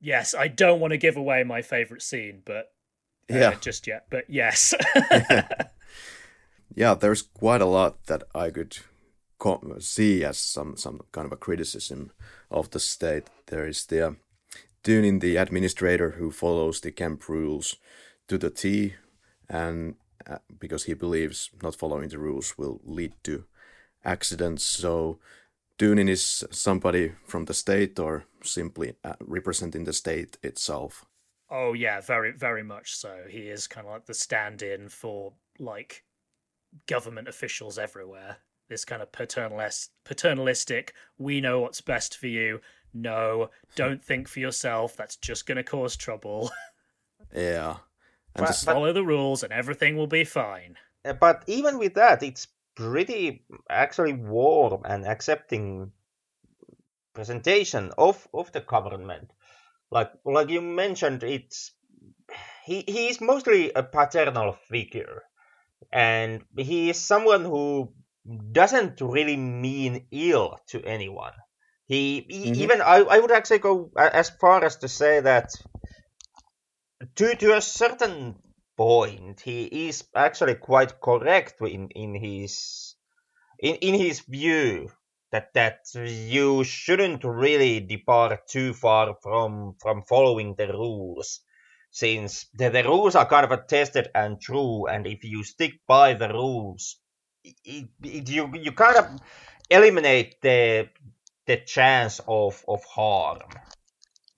Yes, I don't want to give away my favorite scene, but uh, yeah, just yet. But yes. yeah, there's quite a lot that I could see as some some kind of a criticism of the state. There is the uh, Dynin the administrator who follows the camp rules to the T, and uh, because he believes not following the rules will lead to accidents. So Dynin is somebody from the state or simply uh, representing the state itself. Oh yeah, very very much so. He is kind of like the stand-in for like government officials everywhere. This kind of paternalist, paternalistic. We know what's best for you. No, don't think for yourself. That's just going to cause trouble. yeah, and but, just follow but, the rules and everything will be fine. But even with that, it's pretty actually warm and accepting presentation of of the government. Like like you mentioned, it's he he is mostly a paternal figure, and he is someone who doesn't really mean ill to anyone. He, he mm-hmm. even I, I would actually go as far as to say that to to a certain point, he is actually quite correct in in his in, in his view that that you shouldn't really depart too far from from following the rules since the, the rules are kind of tested and true and if you stick by the rules you you kind of eliminate the the chance of of harm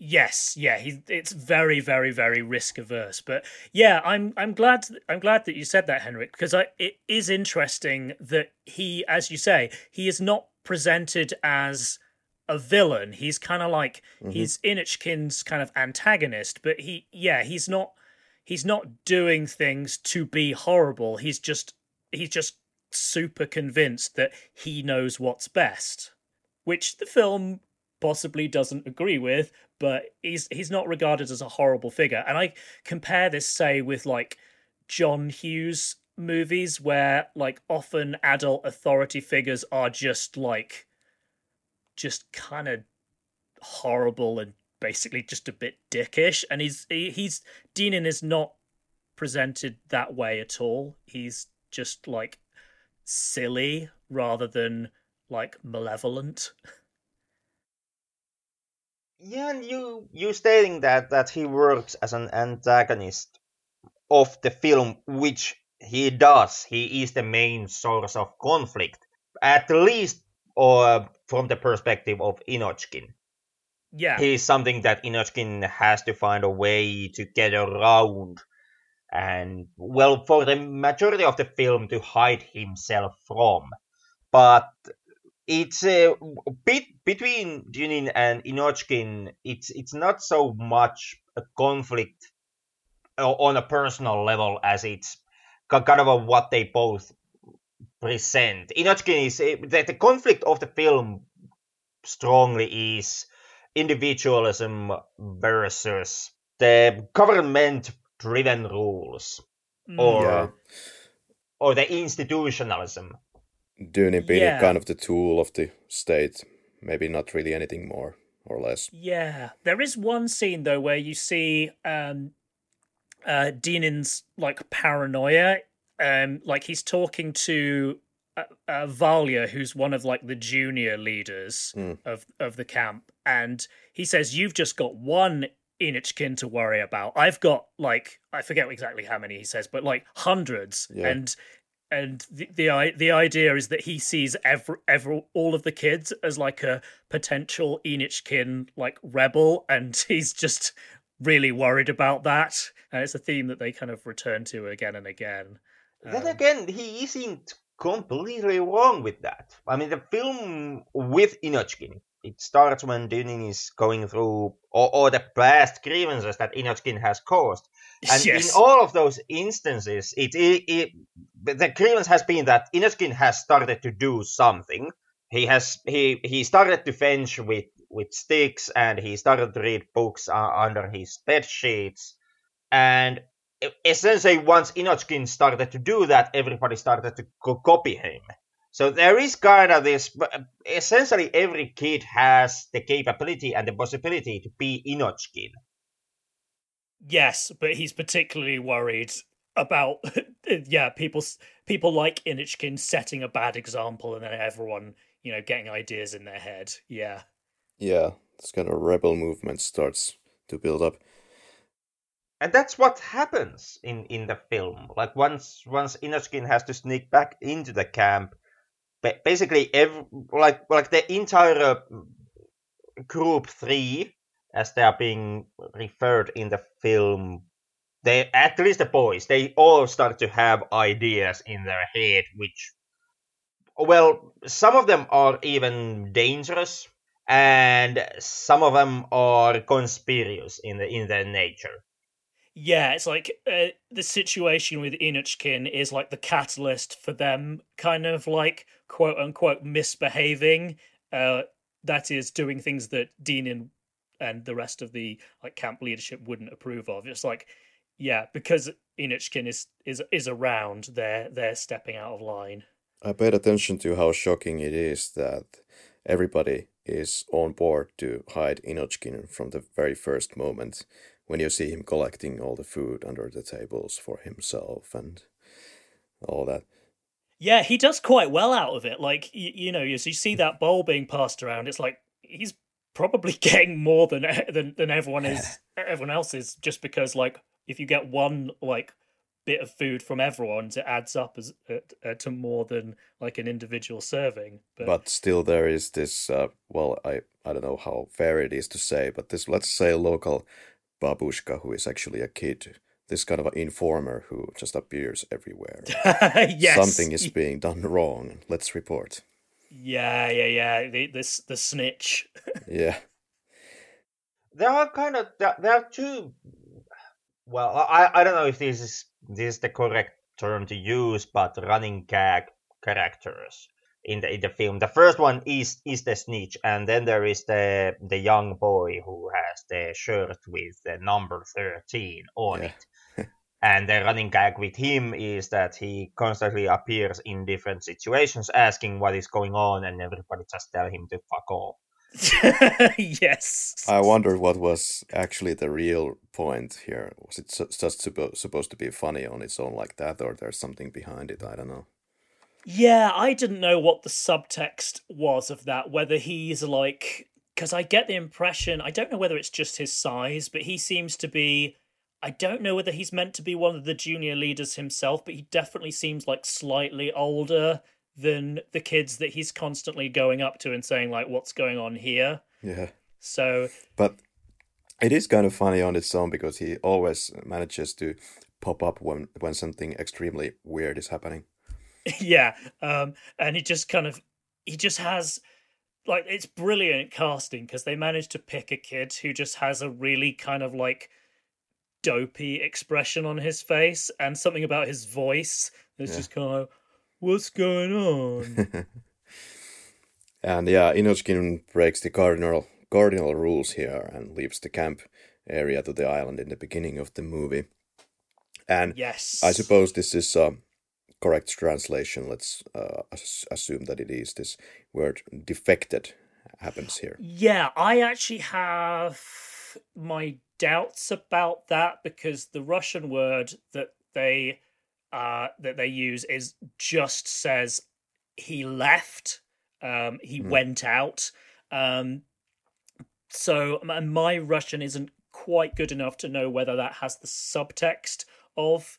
Yes, yeah, he it's very, very, very risk averse. But yeah, I'm I'm glad I'm glad that you said that, Henrik, because I, it is interesting that he, as you say, he is not presented as a villain. He's kind of like mm-hmm. he's Inochkin's kind of antagonist, but he, yeah, he's not he's not doing things to be horrible. He's just he's just super convinced that he knows what's best, which the film possibly doesn't agree with, but he's he's not regarded as a horrible figure. And I compare this, say, with like John Hughes movies where like often adult authority figures are just like just kind of horrible and basically just a bit dickish and he's he, he's Dynin is not presented that way at all he's just like silly rather than like malevolent yeah and you you stating that that he works as an antagonist of the film which he does. He is the main source of conflict, at least or from the perspective of Inochkin. Yeah. He is something that Inochkin has to find a way to get around and, well, for the majority of the film to hide himself from. But it's a bit between Dynin and Inochkin, it's, it's not so much a conflict uh, on a personal level as it's kind of what they both present. Inochkin is uh, the, the conflict of the film strongly is individualism versus the government driven rules mm. or yeah. or the institutionalism. Dynin being yeah. kind of the tool of the state, maybe not really anything more or less. Yeah, there is one scene though where you see um, uh, Dynin's like paranoia. Um, like he's talking to uh, uh, Valya, who's one of like the junior leaders mm. of of the camp, and he says, "You've just got one Inochkin to worry about. I've got like I forget exactly how many he says, but like hundreds." Yeah. And and the, the the idea is that he sees every every all of the kids as like a potential Inochkin like rebel, and he's just really worried about that. And it's a theme that they kind of return to again and again. Then um, again, he isn't completely wrong with that. I mean, the film with Inochkin, it starts when Dynin is going through all, all, the past grievances that Inochkin has caused. And yes. in all of those instances, it, it, it, the grievance has been that Inochkin has started to do something. He has he he started to fence with with sticks and he started to read books uh, under his bed sheets. And essentially, once Inochkin started to do that, everybody started to co- copy him. So there is kind of this. Uh, essentially, every kid has the capability and the possibility to be Inochkin. Yes, but he's particularly worried about uh, yeah people people like Inochkin setting a bad example and then everyone you know getting ideas in their head. Yeah yeah, this kind of rebel movement starts to build up. And that's what happens in, in the film. Like once once Inochkin has to sneak back into the camp, basically every like like the entire uh, group three, as they are being referred in the film, they at least the boys they all start to have ideas in their head, which well some of them are even dangerous and some of them are conspiracies in the in their nature. Yeah, it's like uh, the situation with Inochkin is like the catalyst for them kind of like quote unquote misbehaving. Uh, that is doing things that Dynin and the rest of the like camp leadership wouldn't approve of. It's like, yeah, because Inochkin is is is around, they're they're stepping out of line. I paid attention to how shocking it is that everybody is on board to hide Inochkin from the very first moment when you see him collecting all the food under the tables for himself and all that. Yeah, he does quite well out of it. Like you, you know, as you see that bowl being passed around, it's like he's probably getting more than than than everyone is everyone else is just because like if you get one like bit of food from everyone, it adds up as uh, uh, to more than like an individual serving. But, but still, there is this. Uh, well, I I don't know how fair it is to say, but this let's say a local babushka who is actually a kid. This kind of an informer who just appears everywhere. yes, something is being done wrong. Let's report. Yeah, yeah, yeah. The this the snitch. yeah. There are kind of there are two well, I, I don't know if this is this is the correct term to use, but running gag characters in the in the film. The first one is is the snitch, and then there is the the young boy who has the shirt with the number thirteen on Yeah. it. and the running gag with him is that he constantly appears in different situations asking what is going on, and everybody just tell him to fuck off. yes. I wonder what was actually the real point here. Was it su- just suppo- supposed to be funny on its own like that, or there's something behind it? I don't know. Yeah, I didn't know what the subtext was of that. Whether he's like, because I get the impression, I don't know whether it's just his size, but he seems to be. I don't know whether he's meant to be one of the junior leaders himself, but he definitely seems like slightly older than the kids that he's constantly going up to and saying like, "What's going on here?" Yeah, So but it is kind of funny on its own because he always manages to pop up when when something extremely weird is happening. yeah um and he just kind of he just has like it's brilliant casting because they managed to pick a kid who just has a really kind of like dopey expression on his face and something about his voice that's Yeah. just kind of what's going on And yeah, Inochkin breaks the cardinal cardinal rules here and leaves the camp area to the island in the beginning of the movie. And yes I suppose this is a correct translation. Let's uh, assume that it is. This word defected happens here. Yeah, I actually have my doubts about that because the Russian word that they uh that they use is just says he left, um he Hmm. went out. Um so my Russian isn't quite good enough to know whether that has the subtext of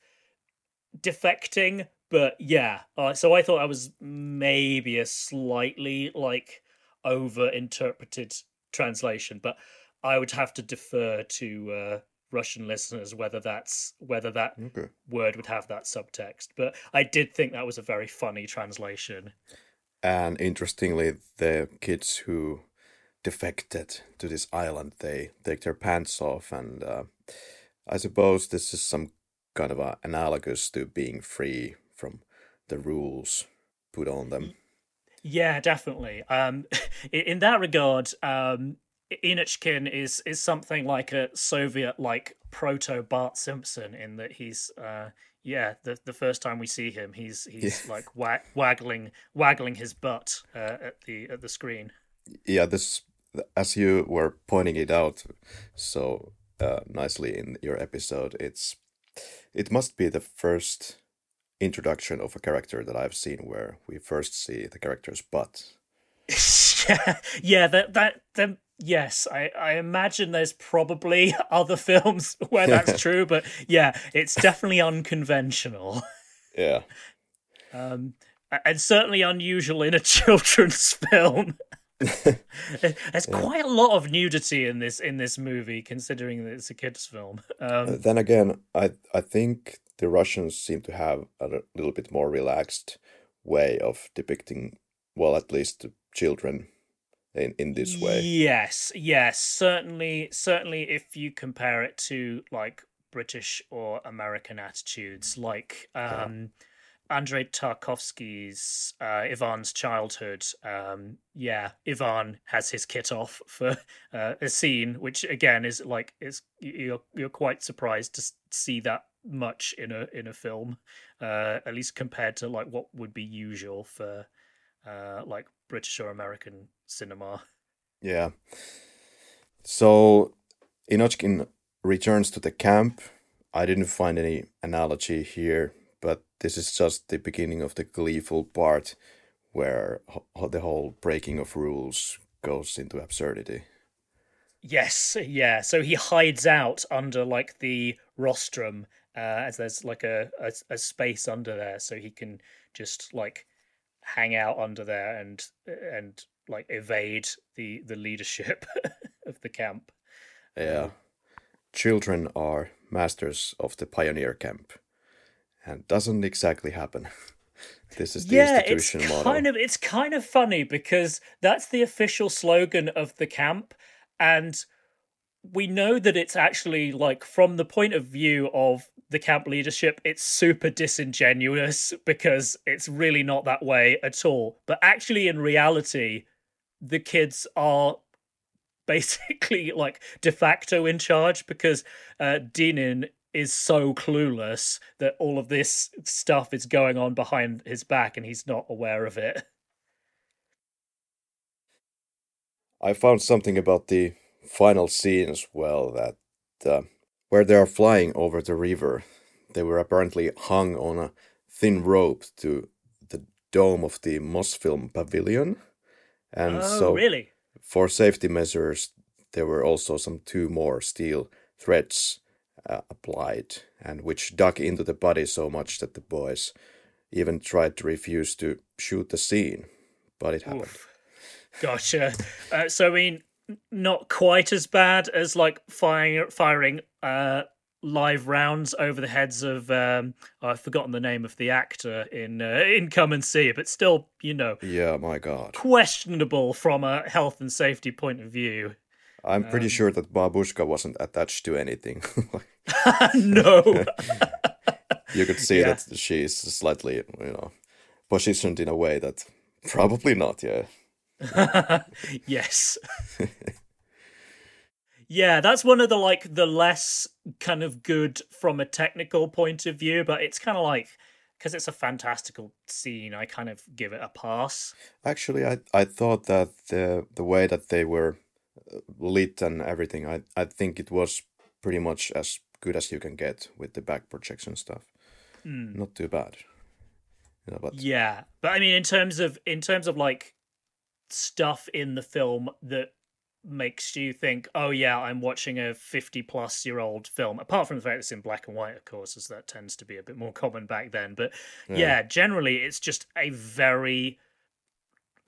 defecting but yeah uh, so i thought that was maybe a slightly like over interpreted translation but i would have to defer to uh, russian listeners whether that's whether that Okay. word would have that subtext but i did think that was a very funny translation And interestingly, the kids who defected to this island, they take their pants off, and uh, I suppose this is some kind of a analogous to being free the rules put on them. Yeah, definitely. Um, in that regard, um, Inochkin is is something like a Soviet like proto Bart Simpson in that he's uh, yeah the the first time we see him he's he's Yeah. like wa- waggling waggling his butt uh, at the at the screen. Yeah, this as you were pointing it out so uh, nicely in your episode, it's it must be the first introduction of a character that I've seen where we first see the character's butt. yeah, yeah, that that that yes, I I imagine there's probably other films where that's true, but yeah, it's definitely unconventional. Yeah. um, and certainly unusual in a children's film. There's quite a lot of nudity in this in this movie, considering that it's a kids' film. Uh, Um, then again, I I think the Russians seem to have a little bit more relaxed way of depicting, well, at least children in in this way. Yes, yes, certainly, certainly. If you compare it to like British or American attitudes, like um, Andrei Tarkovsky's uh, Ivan's childhood. Um, yeah, Ivan has his kit off for uh, a scene, which again is like is you're you're quite surprised to see that much in a in a film, uh, at least compared to like what would be usual for uh, like British or American cinema. Yeah. So Inochkin returns to the camp. I didn't find any analogy here, but this is just the beginning of the gleeful part where ho- the whole breaking of rules goes into absurdity. Yes, yeah. So he hides out under like the rostrum, uh, as there's like a, a a space under there, so he can just like hang out under there and and like evade the the leadership of the camp. Yeah. Children are masters of the pioneer camp. And doesn't exactly happen. this is the yeah, it's model. kind of it's kind of funny because that's the official slogan of the camp, and we know that it's actually like from the point of view of the camp leadership, it's super disingenuous because it's really not that way at all. But actually, in reality, the kids are basically like de facto in charge because uh, Dynin is so clueless that all of this stuff is going on behind his back and he's not aware of it. I found something about the final scene as well that uh, where they are flying over the river, they were apparently hung on a thin rope to the dome of the Mosfilm pavilion. And oh, so really? for safety measures, there were also some two more steel threads uh, applied, and which dug into the body so much that the boys even tried to refuse to shoot the scene, but it happened. Oof. Gotcha. Uh, so I mean, not quite as bad as like firing firing uh, live rounds over the heads of um, oh, I've forgotten the name of the actor in uh, in Come and See, but still, you know, yeah, my God, questionable from a health and safety point of view. I'm pretty um, sure that Babushka wasn't attached to anything. no. you could see yeah. that she's slightly, you know, positioned in a way that probably not, yeah. yes. Yeah, that's one of the like the less kind of good from a technical point of view, but it's kind of like because it's a fantastical scene, I kind of give it a pass. Actually, I I thought that the the way that they were lit and everything, I I think it was pretty much as good as you can get with the back projection stuff. Mm. Not too bad. Yeah, but yeah, but I mean, in terms of in terms of like stuff in the film that makes you think, oh yeah, I'm watching a 50 plus year old film. Apart from the fact it's in black and white, of course, as that tends to be a bit more common back then. But yeah, yeah generally, it's just a very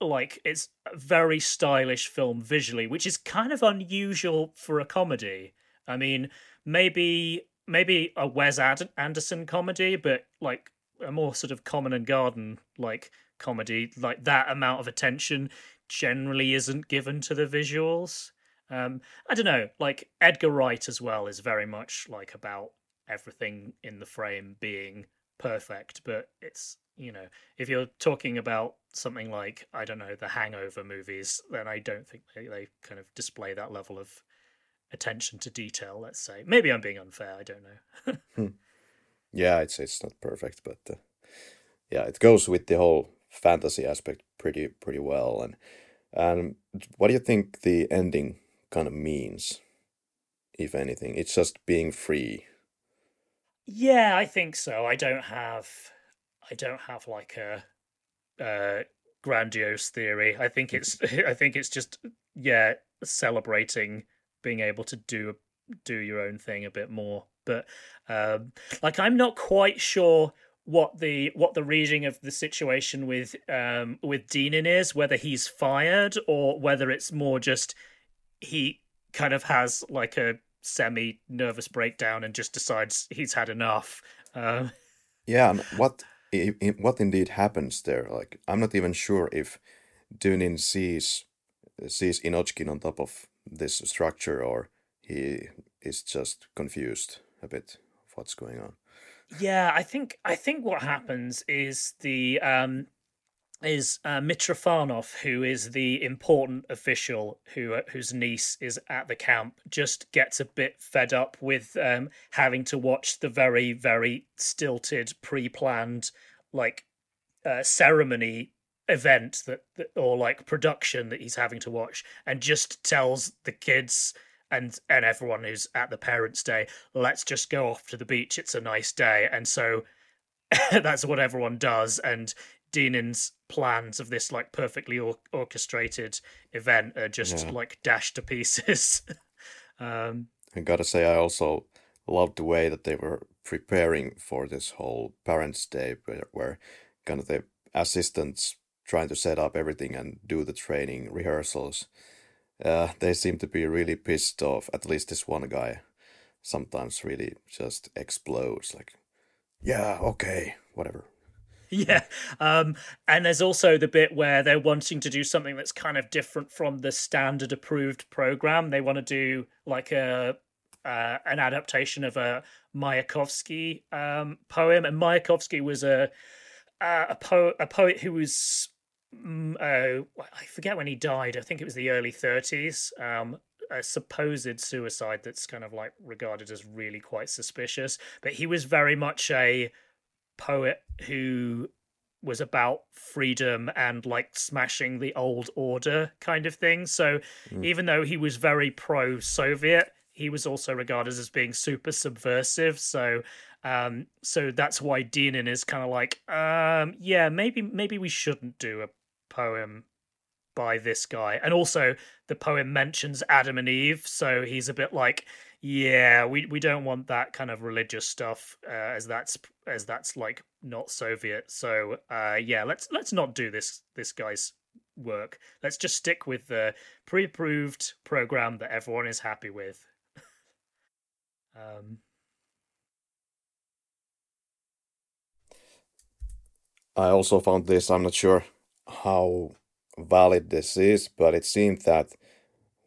like it's a very stylish film visually, which is kind of unusual for a comedy. I mean, maybe maybe a Wes Anderson comedy, but like a more sort of common and garden like comedy, like that amount of attention generally isn't given to the visuals. Um, I don't know, like Edgar Wright as well is very much like about everything in the frame being perfect, but it's you know, if you're talking about something like I don't know the Hangover movies, then I don't think they, they kind of display that level of attention to detail. Let's say maybe I'm being unfair. I don't know. hmm. Yeah, I'd say it's not perfect, but uh, yeah, it goes with the whole fantasy aspect pretty pretty well. And and what do you think the ending kind of means, if anything? It's just being free. Yeah, I think so. I don't have I don't have like a uh, grandiose theory. I think it's I think it's just yeah celebrating being able to do do your own thing a bit more. But um, like I'm not quite sure what the what the reading of the situation with um, with Dynin is, whether he's fired or whether it's more just he kind of has like a semi nervous breakdown and just decides he's had enough. Um, yeah, what what indeed happens there. Like I'm not even sure if Dynin sees sees Inochkin on top of this structure or he is just confused a bit of what's going on. Yeah, I think I think what happens is the um is uh, Mitrofanov, who is the important official who uh, whose niece is at the camp, just gets a bit fed up with um, having to watch the very very stilted, pre-planned like uh, ceremony event that, that or like production that he's having to watch, and just tells the kids and and everyone who's at the parents' day, let's just go off to the beach. It's a nice day, and so that's what everyone does. And Dynin's plans of this like perfectly or- orchestrated event are just yeah. like dashed to pieces. um, I gotta say, I also loved the way that they were preparing for this whole Parents' Day, where, where kind of the assistants trying to set up everything and do the training rehearsals. Uh, they seem to be really pissed off. At least this one guy sometimes really just explodes. Like, yeah, okay, whatever. Yeah. Um, and there's also the bit where they're wanting to do something that's kind of different from the standard approved program. They want to do like a uh, an adaptation of a Mayakovsky um, poem, and Mayakovsky was a uh, a, po- a poet who was mm, uh, I forget when he died. I think it was the early 30s. Um, a supposed suicide that's kind of like regarded as really quite suspicious. But he was very much a poet who was about freedom and like smashing the old order kind of thing. So mm. even though he was very pro Soviet, he was also regarded as being super subversive. So um so that's why Dynin is kind of like um yeah, maybe maybe we shouldn't do a poem by this guy. And also, the poem mentions Adam and Eve, so he's a bit like, yeah, we, we don't want that kind of religious stuff uh, as that's as that's like not Soviet. So uh, yeah, let's let's not do this this guy's work. Let's just stick with the pre-approved program that everyone is happy with. um, I also found this. I'm not sure how valid this is, but it seemed that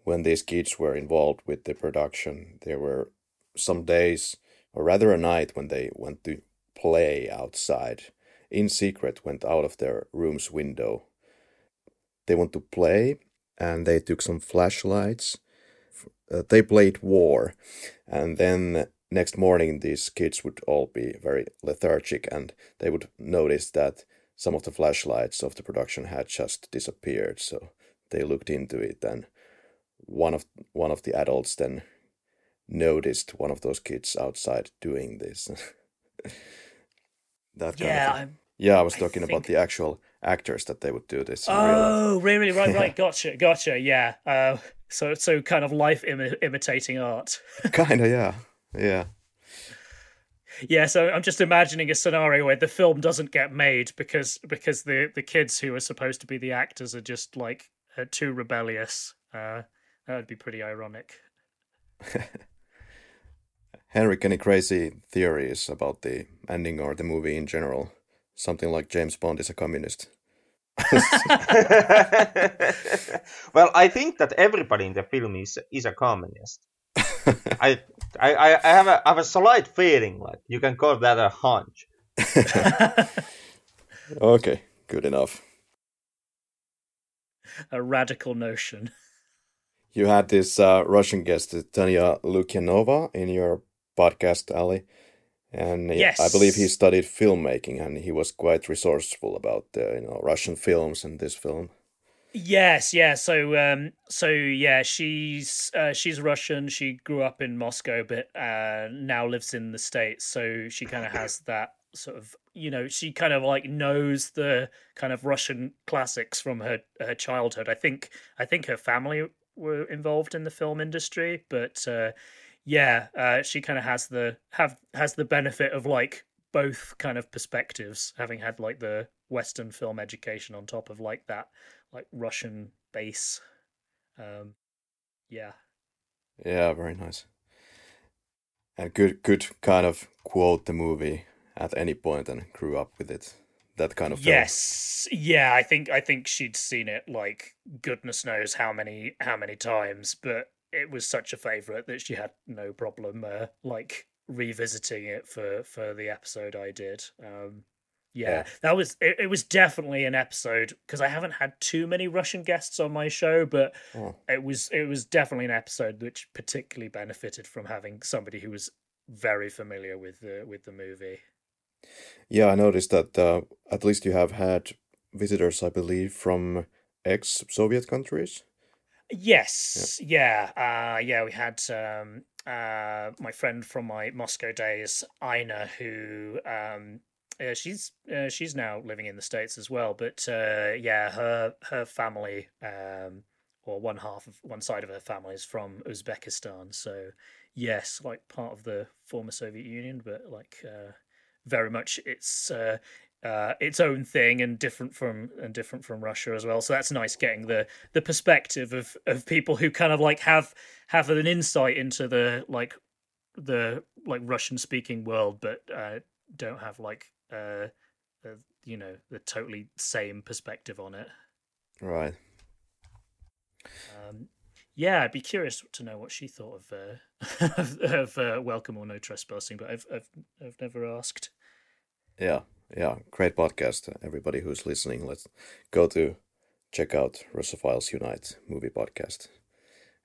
when these kids were involved with the production, there were some days, or rather a night, when they went to play outside, in secret, went out of their room's window. They went to play, and they took some flashlights. Uh, they played war, and then next morning these kids would all be very lethargic, and they would notice that some of the flashlights of the production had just disappeared. So they looked into it, and one of one of the adults then noticed one of those kids outside doing this. that yeah, yeah. I was talking I about the actual actors that they would do this. Oh, really? Right, right. Gotcha, gotcha. Yeah. Uh, so, so kind of life Im- imitating art. kind of, yeah, yeah yeah so i'm just imagining a scenario where the film doesn't get made because because the the kids who are supposed to be the actors are just like uh, too rebellious. Uh that would be pretty ironic. Henrik any crazy theories about the ending or the movie in general? Something like james bond is a communist. Well i think that everybody in the film is is a communist. I, I, I I have a, I have a slight feeling like you can call that a hunch. okay, good enough. A radical notion. You had this uh, Russian guest, Tanya Lukyanova, in your podcast, Ally. And yes. I believe he studied filmmaking and he was quite resourceful about uh, you know Russian films and this film. Yes, yeah. So, um, so yeah, she's uh, she's Russian. She grew up in Moscow, but uh, now lives in the states. So she kind of has that sort of, you know, she kind of like knows the kind of Russian classics from her her childhood. I think I think her family were involved in the film industry, but uh, yeah, uh, she kind of has the have has the benefit of like both kind of perspectives, having had like the Western film education on top of like that like Russian base. Um, yeah. Yeah, very nice. And good, good kind of quote the movie at any point and grew up with it. That kind of film. yes, yeah. I think I think she'd seen it like goodness knows how many how many times, but it was such a favorite that she had no problem uh, like revisiting it for for the episode I did. Um, yeah, yeah, that was it, it was definitely an episode because I haven't had too many Russian guests on my show, but oh. it was it was definitely an episode which particularly benefited from having somebody who was very familiar with the with the movie. Yeah, I noticed that uh, at least you have had visitors, I believe, from ex-Soviet countries. Yes, yeah, yeah, uh, yeah. We had um, uh, my friend from my Moscow days, Ina, who um, uh, she's uh, she's now living in the states as well. But uh, yeah, her her family, um, or one half of one side of her family is from Uzbekistan. So yes, like part of the former Soviet Union, but like uh, very much its uh, its own thing and different from and different from Russia as well. So that's nice getting the the perspective of of people who kind of like have have an insight into the like the like Russian speaking world, but uh, don't have like uh, uh, you know the totally same perspective on it. Right. Um, yeah, I'd be curious to know what she thought of uh, of, of uh, Welcome or No Trespassing, but I've I've I've never asked. Yeah, yeah, great podcast. Everybody who's listening, let's go to check out Russophiles Unite movie podcast,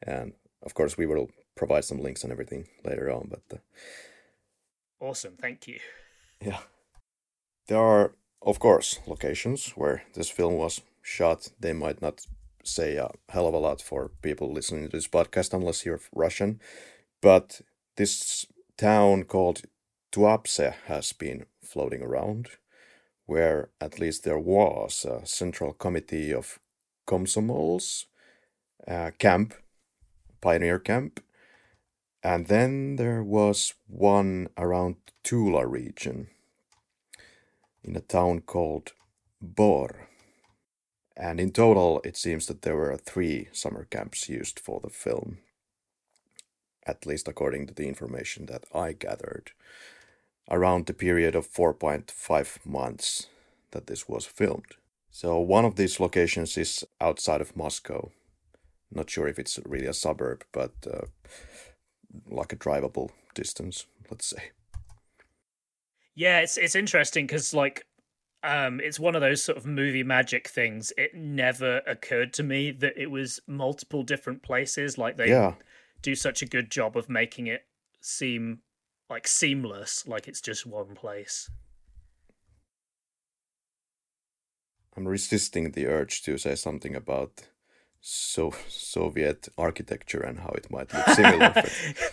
and of course we will provide some links and everything later on. But uh, awesome, thank you. Yeah, there are of course locations where this film was shot. They might not say a hell of a lot for people listening to this podcast unless you're Russian. But this town called Tuapse has been floating around, where at least there was a central committee of Komsomols uh, camp, pioneer camp, and then there was one around Tula region in a town called Bor. And in total, it seems that there were three summer camps used for the film, at least according to the information that I gathered, around the period of 4.5 months that this was filmed. So, one of these locations is outside of Moscow. Not sure if it's really a suburb, but uh, like a drivable distance, let's say. Yeah, it's it's interesting because like um, it's one of those sort of movie magic things. It never occurred to me that it was multiple different places. Like they yeah. do such a good job of making it seem like seamless, like it's just one place. I'm resisting the urge to say something about so Soviet architecture and how it might look similar.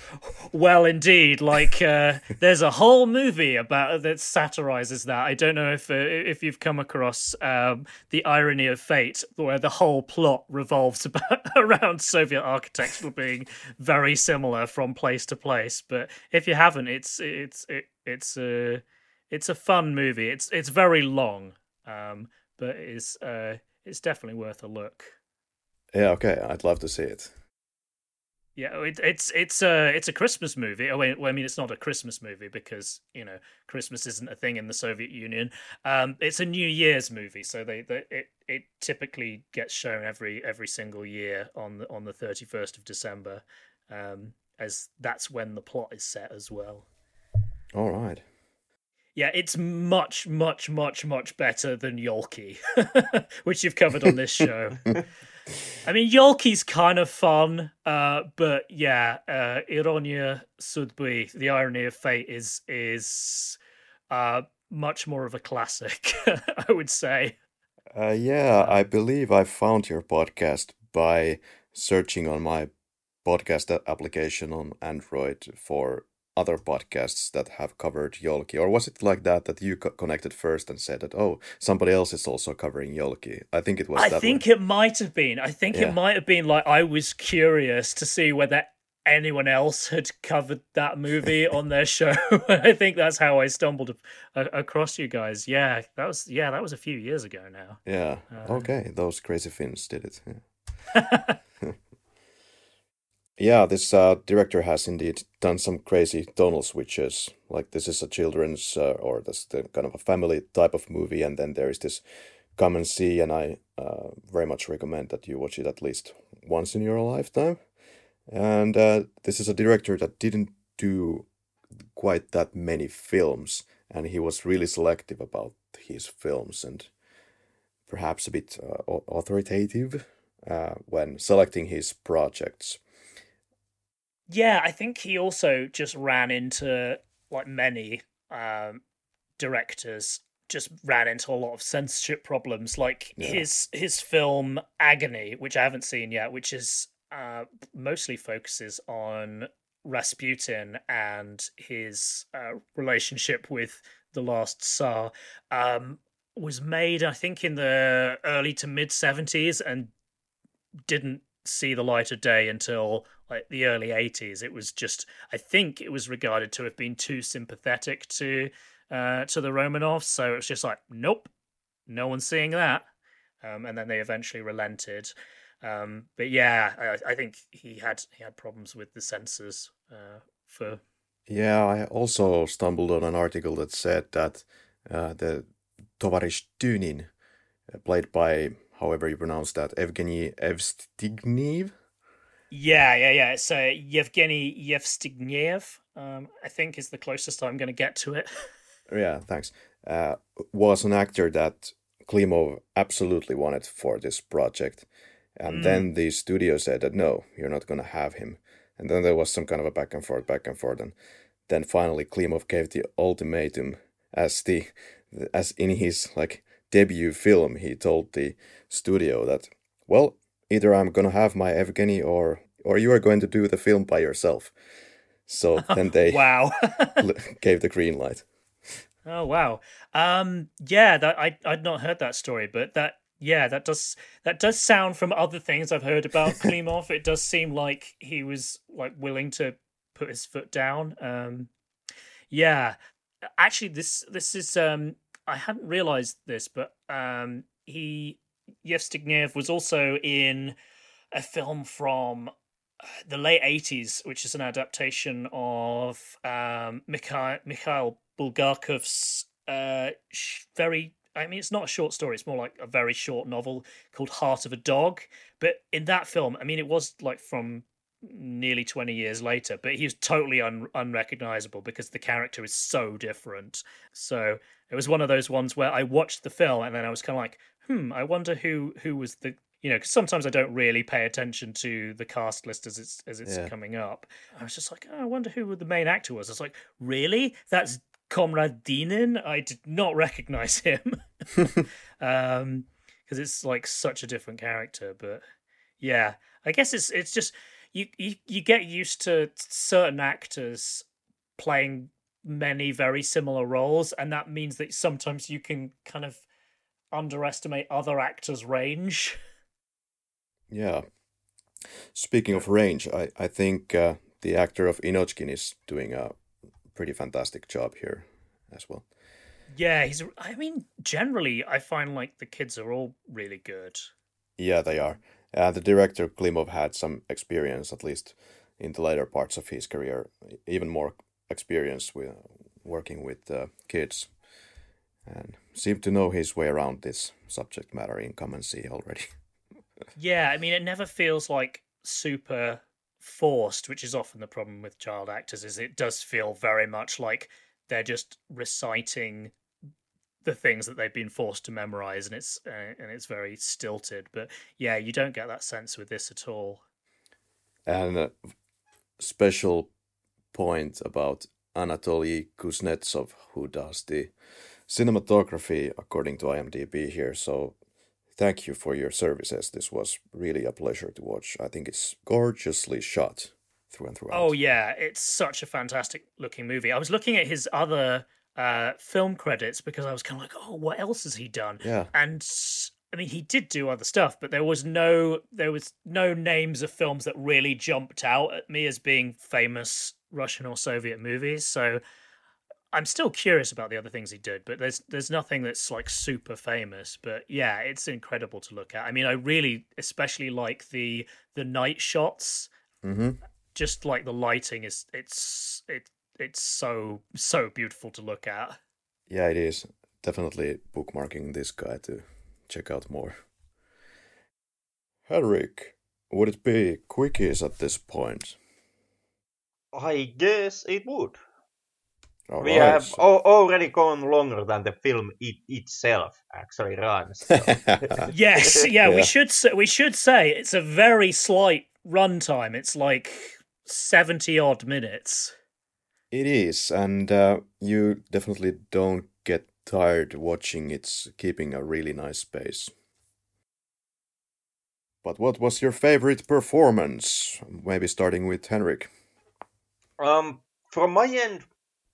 well, indeed, like uh, there's a whole movie about that satirizes that. I don't know if uh, if you've come across um, the irony of fate, where the whole plot revolves about around Soviet architecture being very similar from place to place. But if you haven't, it's it's it, it's a it's a fun movie. It's it's very long, um, but it's uh, it's definitely worth a look. Yeah, okay, I'd love to see it. Yeah, it, it's it's a it's a Christmas movie. Oh, well, I mean, it's not a Christmas movie because you know Christmas isn't a thing in the Soviet Union. Um, it's a New Year's movie, so they, they it it typically gets shown every every single year on the on the thirty first of December, um, as that's when the plot is set as well. All right. Yeah, it's much, much, much, much better than Yolki, which you've covered on this show. I mean, Yolki's kind of fun, uh, but yeah, uh, Ironia Sudbui, the irony of fate, is is uh, much more of a classic, I would say. Uh, yeah, I believe I found your podcast by searching on my podcast application on Android for other podcasts that have covered Yolki, or was it like that that you co- connected first and said that oh somebody else is also covering Yolki? I think it was. I think it might have been. I think yeah. it might have been like I was curious to see whether anyone else had covered that movie on their show. I think that's how I stumbled across you guys. Yeah, that was yeah that was a few years ago now. Yeah. Uh, okay, those crazy Finns did it. Yeah. Yeah, this uh, director has indeed done some crazy tonal switches. Like this is a children's uh, or this the kind of a family type of movie, and then there is this come and see, and I uh, very much recommend that you watch it at least once in your lifetime. And uh, this is a director that didn't do quite that many films, and he was really selective about his films and perhaps a bit uh, authoritative uh, when selecting his projects yeah, I think he also just ran into like many um, directors just ran into a lot of censorship problems like yeah. his his film agony which i haven't seen yet which is uh, mostly focuses on rasputin and his uh, relationship with the last tsar um, was made i think in the early to mid 70s and didn't see the light of day until like the early 80s it was just i think it was regarded to have been too sympathetic to uh to the romanovs. So it's just like nope no one's seeing that. Um and then they eventually relented. Um but yeah i, I think he had he had problems with the censors uh for yeah i also stumbled on an article that said that uh the tovarish Dynin, uh, played by however you pronounce that evgeny Evstigneev Yeah, yeah, yeah. It's uh, Yevgeny. Um, I think is the closest I'm going to get to it. yeah, thanks. Uh, was an actor that Klimov absolutely wanted for this project, and mm. then the studio said that no, you're not going to have him. And then there was some kind of a back and forth, back and forth, and then finally Klimov gave the ultimatum as the as in his like debut film. He told the studio that well, either I'm gonna have my Evgeny or or you are going to do the film by yourself. So then they wow gave the green light. Oh wow. Um yeah, that I I'd not heard that story, but that yeah, that does that does sound from other things I've heard about Klimov. it does seem like he was like willing to put his foot down. Um yeah. Actually this this is um I hadn't realized this, but um he Yevstigniev was also in a film from uh, the late 80s, which is an adaptation of um, Mikhail, Mikhail Bulgakov's uh, very. I mean, it's not a short story. It's more like a very short novel called Heart of a Dog. But in that film, I mean, it was like from nearly 20 years later, but he was totally un- unrecognizable because the character is so different. So it was one of those ones where I watched the film and then I was kind of like, hmm, I wonder who who was the you know because sometimes I don't really pay attention to the cast list as it's as it's yeah. coming up. I was just like, oh, I wonder who the main actor was. I was like, really? That's Comrade Dynin? I did not recognize him. um because it's like such a different character but yeah i guess it's it's just you, you you get used to certain actors playing many very similar roles and that means that sometimes you can kind of underestimate other actors' range. Yeah. Speaking of range, I, I think uh, the actor of Inochkin is doing a pretty fantastic job here as well. Yeah, he's. I mean, generally, I find like the kids are all really good. Yeah, they are. Uh, the director Klimov had some experience, at least in the later parts of his career, even more experience with working with uh, kids and seemed to know his way around this subject matter in Come and See already. yeah, I mean, it never feels like super forced, which is often the problem with child actors. Is it does feel very much like they're just reciting the things that they've been forced to memorize, and it's uh, and it's very stilted. But yeah, you don't get that sense with this at all. And a special point about Anatoly Kuznetsov, who does the cinematography according to IMDb here. So thank you for your services. This was really a pleasure to watch. I think it's gorgeously shot through and through. Oh yeah, it's such a fantastic looking movie. I was looking at his other uh, film credits because I was kind of like, oh, what else has he done? Yeah, and I mean, he did do other stuff, but there was no there was no names of films that really jumped out at me as being famous Russian or Soviet movies. So I'm still curious about the other things he did, but there's there's nothing that's like super famous. But yeah, it's incredible to look at. I mean, I really especially like the the night shots. Mm-hmm. Just like the lighting is, it's it it's so so beautiful to look at. Yeah, it is definitely bookmarking this guy to check out more. Henrik, would it be quickies at this point? I guess it would. All we right. have already gone longer than the film it itself actually runs. So. yes, yeah, yeah, we should say, we should say it's a very slight runtime. It's like seventy odd minutes. It is, and uh, you definitely don't get tired watching. It's keeping a really nice pace. But what was your favorite performance? Maybe starting with Henrik. Um, from my end,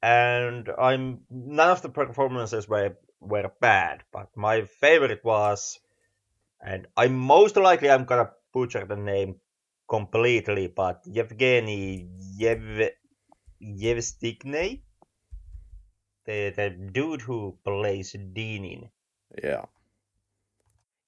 and I'm none of the performances were were bad, but my favorite was, and I'm most likely I'm gonna butcher the name completely, but Yevgeny Yev Yevstigney, the the dude who plays Dynin. Yeah.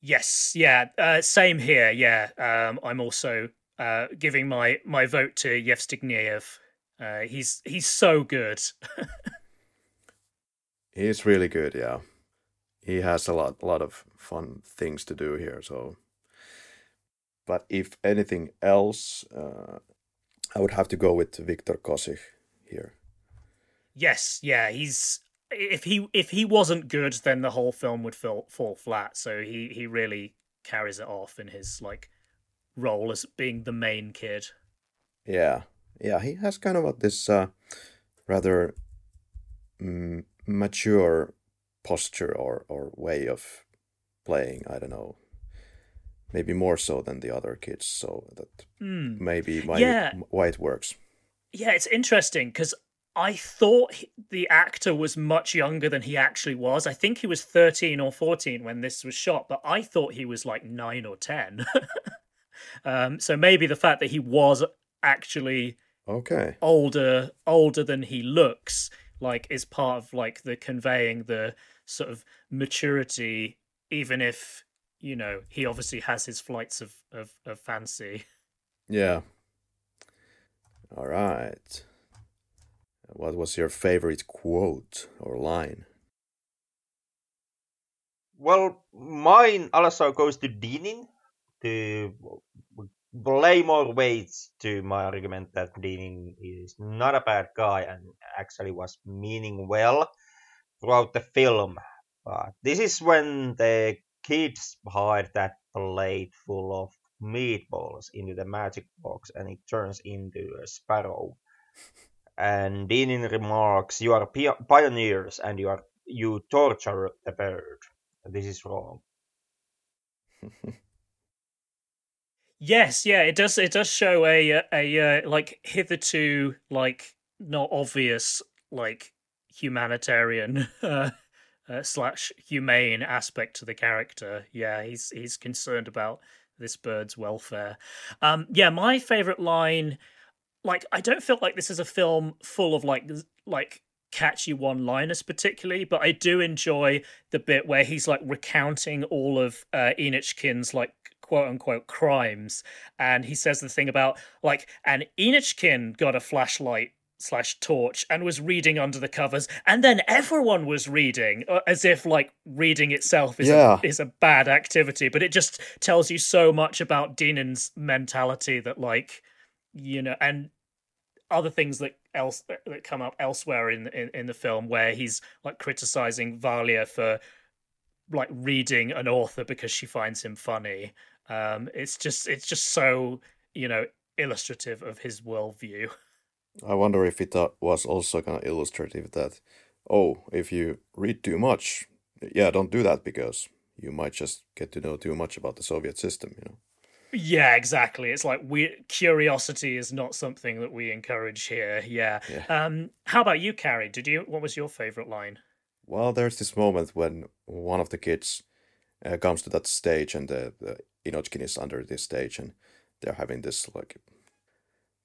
Yes, yeah, uh, same here. Yeah, um, I'm also uh, giving my my vote to Yevstigniev. Uh, he's he's so good. he's really good. Yeah, he has a lot a lot of fun things to do here. So but if anything else, uh, I would have to go with Viktor Kosykh here. Yes, yeah, he's if he if he wasn't good, then the whole film would fall fall flat. So he he really carries it off in his like role as being the main kid. Yeah, yeah, he has kind of this uh, rather mm, mature posture or or way of playing. I don't know, maybe more so than the other kids. So that mm. maybe my, yeah. why it works. Yeah, it's interesting because I thought the actor was much younger than he actually was. I think he was 13 or 14 when this was shot, but I thought he was like 9 or 10. um, so maybe the fact that he was actually okay. Older older than he looks like is part of like the conveying the sort of maturity even if you know he obviously has his flights of of, of fancy. Yeah. All right. What was your favorite quote or line? Well, mine also goes to Dynin to lay more weights to my argument that Dynin is not a bad guy and actually was meaning well throughout the film. But this is when the kids hide that plate full of meatballs into the magic box and it turns into a sparrow and Dynin remarks, "You are pioneers, and you are you torture the bird. This is wrong." yes, yeah, it does. It does show a a, a uh, like hitherto like not obvious like humanitarian uh, uh, slash humane aspect to the character. Yeah, he's he's concerned about this bird's welfare. Um, yeah, my favorite line like I don't feel like this is a film full of like like catchy one-liners particularly, but I do enjoy the bit where he's like recounting all of uh, Inochkin's like quote unquote crimes, and he says the thing about like and Inochkin got a flashlight slash torch and was reading under the covers and then everyone was reading uh, as if like reading itself is, yeah. a, is a bad activity but it just tells you so much about Dynin's mentality that like you know, and other things that else that come up elsewhere in, in in the film where he's like criticizing Valia for like reading an author because she finds him funny. Um, it's just it's just so you know illustrative of his worldview. I wonder if it uh, was also kind of illustrative that oh, if you read too much, yeah, don't do that because you might just get to know too much about the Soviet system, you know. Yeah, exactly. It's like we curiosity is not something that we encourage here. Yeah. yeah. Um, how about you, Karri? Did you? What was your favorite line? Well, there's this moment when one of the kids uh, comes to that stage, and the, the Inochkin is under this stage, and they're having this like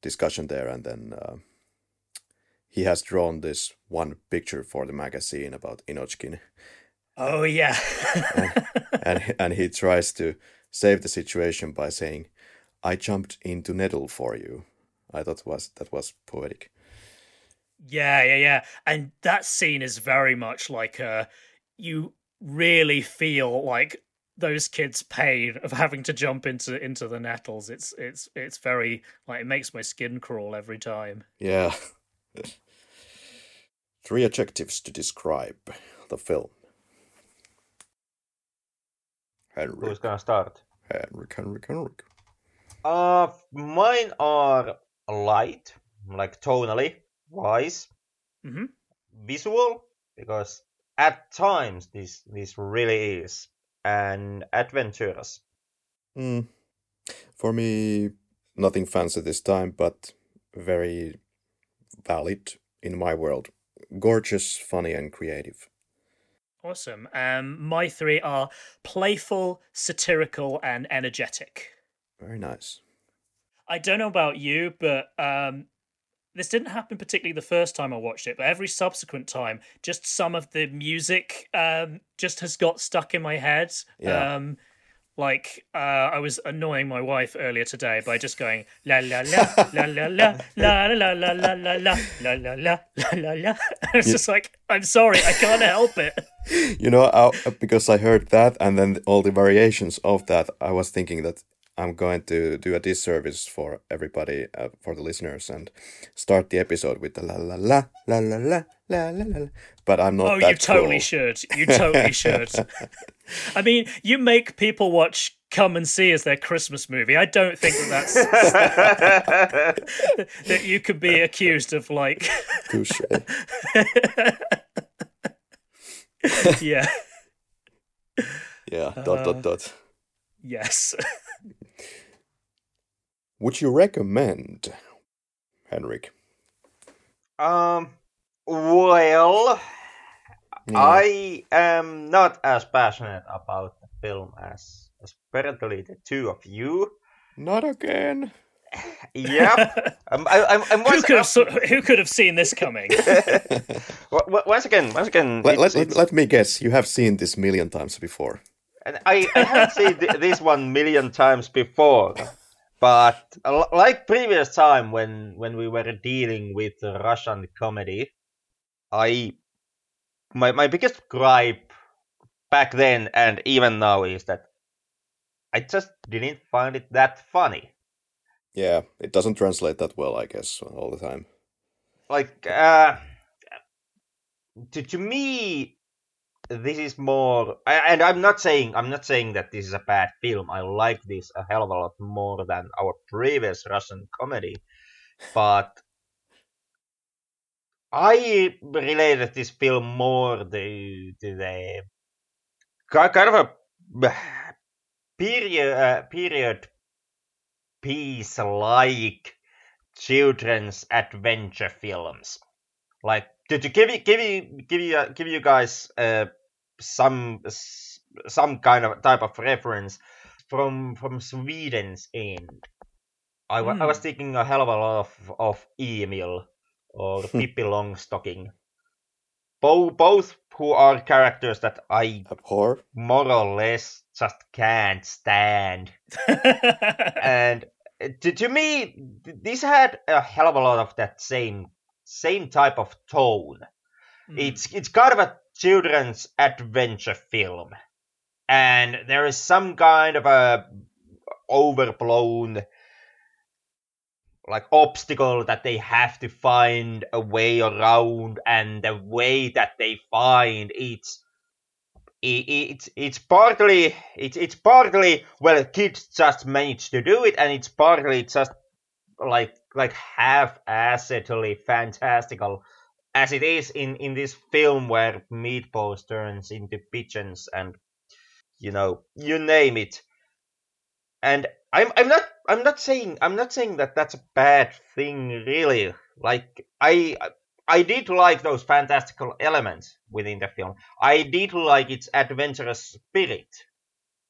discussion there, and then uh, he has drawn this one picture for the magazine about Inochkin. Oh yeah. and, and and he tries to save the situation by saying, "I jumped into nettle for you." I thought was that was poetic. Yeah, yeah, yeah, and that scene is very much like uh, you really feel like those kids' pain of having to jump into into the nettles. It's it's it's very like it makes my skin crawl every time. Yeah. Three adjectives to describe the film. Henrik. Who's gonna start? Henrik, Henrik, Henrik. Uh, mine are light, like tonally wise, mm-hmm. visual, because at times this this really is, and adventurous. Mm. For me, nothing fancy this time, but very valid in my world. Gorgeous, funny, and creative. Awesome. Um, my three are playful, satirical, and energetic. Very nice. I don't know about you, but um, this didn't happen particularly the first time I watched it, but every subsequent time, just some of the music um, just has got stuck in my head. Yeah. Um, like uh, I was annoying my wife earlier today by just going la la la la la la la la la la la la la la la la la. It's just like I'm sorry, I can't help it. You know, I, because I heard that and then all the variations of that, I was thinking that I'm going to do a disservice for everybody, uh, for the listeners, and start the episode with the la la la la la la la la la. But I'm not. Oh, you totally cool. should. You totally should. I mean, you make people watch Come and See as their Christmas movie. I don't think that that's that you could be accused of like, Touche. yeah, Yeah. Dot Uh, dot dot. yes. Would you recommend, Henrik? um, well, Yeah. I am not as passionate about the film as, as apparently the two of you. Not again. Yeah, um, I, I'm, I'm who could have so- who could have seen this coming? Wa- wa- once again, once again, Let, it's- let, let, it's- let me guess. You have seen this million times before. And I, I have seen th- this one million times before, but like previous time when when we were dealing with Russian comedy, I my my biggest gripe back then and even now is that I just didn't find it that funny. Yeah, it doesn't translate that well, I guess, all the time. Like uh, to to me, this is more, and I'm not saying I'm not saying that this is a bad film. I like this a hell of a lot more than our previous Russian comedy, but I related this film more to, to the kind of a period uh, period piece like children's adventure films. Like to, to give you give you give you uh, give you guys uh, some some kind of type of reference from from Sweden's end. I, wa- I was Hmm. thinking a hell of a lot of of Emil or Pippi Longstocking. Both both who are characters that I Abhor? more or less just can't stand and uh, to, to me this had a hell of a lot of that same same type of tone Mm. it's it's kind of a children's adventure film. And there is some kind of a overblown like obstacle that they have to find a way around and the way that they find it's i- i- it's it's partly it's it's partly well kids just manage to do it and it's partly just like like half-assedly fantastical as it is in in this film where meatballs turns into pigeons and you know you name it. And i'm i'm not i'm not saying i'm not saying that that's a bad thing really. Like i i did like those fantastical elements within the film. I did like its adventurous spirit.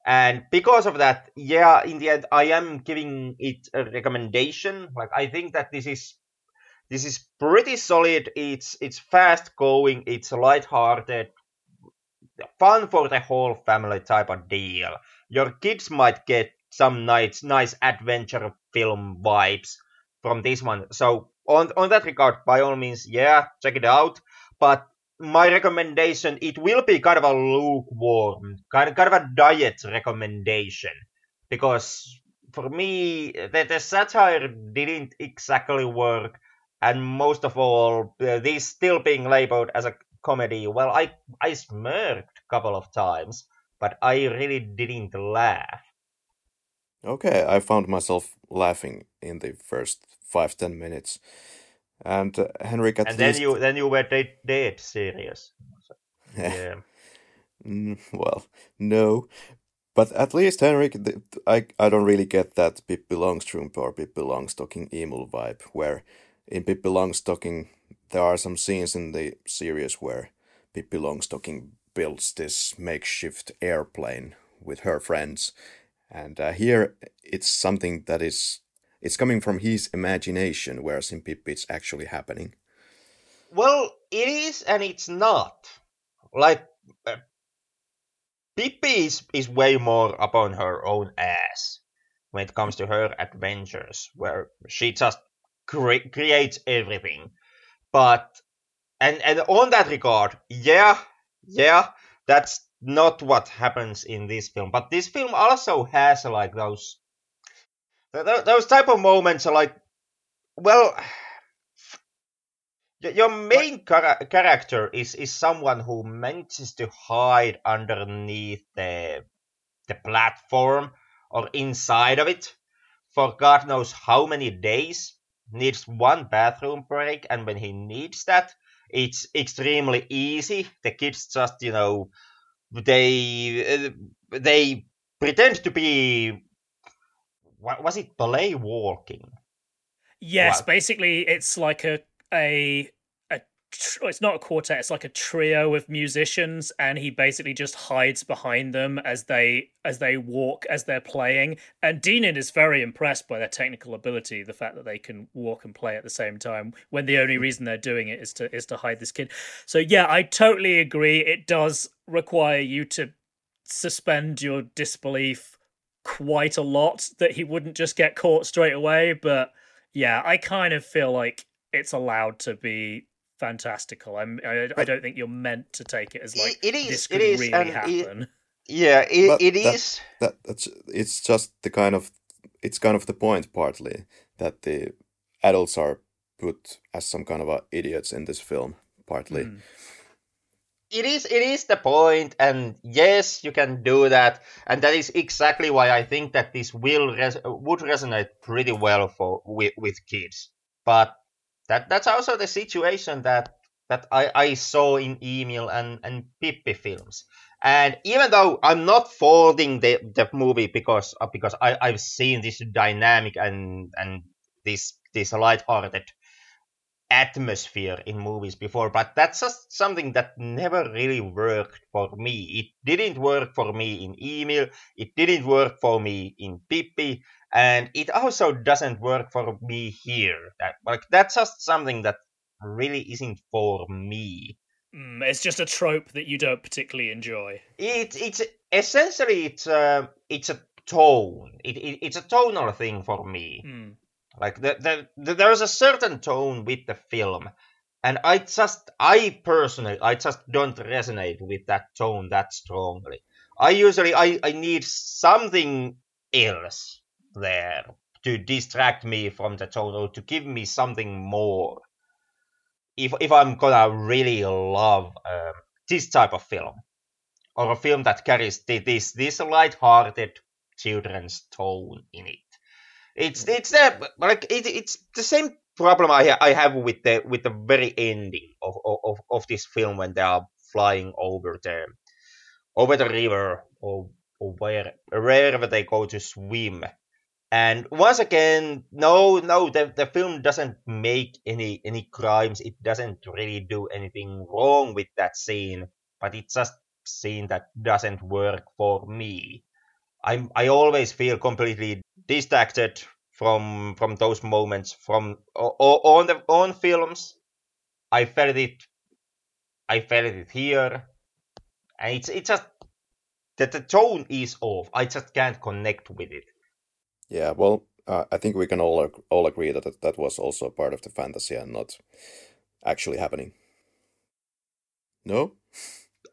And because of that yeah in the end i am giving it a recommendation. Like i think that this is this is pretty solid. It's it's fast going. It's light-hearted. Fun for the whole family type of deal. Your kids might get some nice nice adventure film vibes from this one. So on on that regard by all means yeah check it out. But my recommendation it will be kind of a lukewarm kind of kind of a diet recommendation. Because for me the, the satire didn't exactly work and most of all uh, this still being labeled as a comedy well i i smirked a couple of times but i really didn't laugh Okay, I found myself laughing in the first five ten minutes. And uh, Henrik, at and least. then you then you were dead, dead serious yeah Mm, well, no. But at least, Henrik, I, I don't really get that Pippi Longstrump or Pippi Longstocking Emil vibe, where in Pippi Longstocking there are some scenes in the series where Pippi Longstocking builds this makeshift airplane with her friends. And uh, here it's something that is, it's coming from his imagination, whereas in Pippi it's actually happening. Well, it is and it's not. Like, uh, Pippi is, is way more upon her own ass when it comes to her adventures, where she just cre- creates everything. But, and, and on that regard, yeah, yeah, that's not what happens in this film. But this film also has like those those type of moments are like, well, your main char- character is is someone who manages to hide underneath the the platform or inside of it for God knows how many days. Needs one bathroom break, and when he needs that, it's extremely easy. The kids just, you know, they uh, they pretend to be what was it ballet walking yes what? basically it's like a a it's not a quartet it's like a trio of musicians and he basically just hides behind them as they as they walk as they're playing. And Dynin is very impressed by their technical ability the fact that they can walk and play at the same time when the only reason they're doing it is to is to hide this kid. So yeah i totally agree. It does require you to suspend your disbelief quite a lot that he wouldn't just get caught straight away but yeah i kind of feel like it's allowed to be fantastical. I'm. I, I, don't think you're meant to take it as like it is. This could it is, really happen. It, yeah, it, it that, is. That, that's. It's just the kind of. It's kind of the point, partly that the adults are put as some kind of idiots in this film, partly. Mm. It is. It is the point, and yes, you can do that, and that is exactly why I think that this will res- would resonate pretty well for with with kids. But that that's also the situation that that I, I saw in Emil and, and Pippi films. And even though I'm not faulting the, the movie because uh, because I, I've seen this dynamic and and this this light-hearted atmosphere in movies before, but that's just something that never really worked for me. It didn't work for me in Emil, it didn't work for me in Pippi, and it also doesn't work for me here. That like that's just something that really isn't for me. Mm, it's just a trope that you don't particularly enjoy. It it's essentially it's a it's a tone. It, it it's a tonal thing for me. Mm. Like the, the, the, there's a certain tone with the film, and I just I personally I just don't resonate with that tone that strongly. I usually I, I need something else there to distract me from the total, to give me something more. If if I'm gonna really love um, this type of film, or a film that carries this this light-hearted children's tone in it, it's mm. it's the like it, it's the same problem I I have with the with the very ending of of of this film when they are flying over the over the river or or where wherever they go to swim and once again, no, no, the, the film doesn't make any any crimes. It doesn't really do anything wrong with that scene, but it's just scene that doesn't work for me. I'm I always feel completely distracted from from those moments from on the on films. I felt it. I felt it here, and it's it's just that the tone is off. I just can't connect with it. Yeah, well, uh, I think we can all all agree that that was also part of the fantasy and not actually happening. No.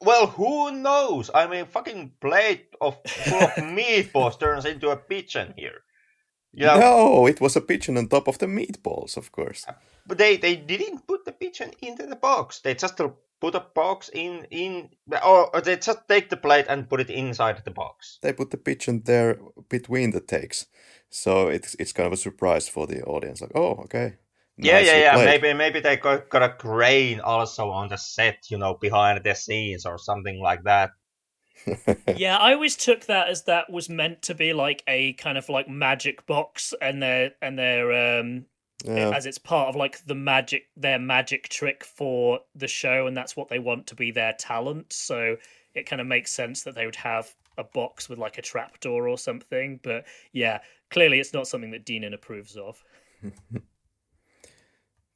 Well, who knows? I mean, fucking plate of full of meatballs turns into a pigeon here. Yeah. No, it was a pigeon on top of the meatballs, of course. But they, they didn't put the pigeon into the box. They just put a box in in or they just take the plate and put it inside the box. They put the pigeon there between the takes, so it's it's kind of a surprise for the audience. Like, oh, okay. Yeah, yeah, yeah. Maybe maybe they got, got a crane also on the set, you know, behind the scenes or something like that. yeah, I always took that as that was meant to be like a kind of like magic box, and their and their um yeah. as it's part of like the magic their magic trick for the show and that's what they want to be their talent. So it kind of makes sense that they would have a box with like a trapdoor or something but yeah clearly it's not something that Dynin approves of.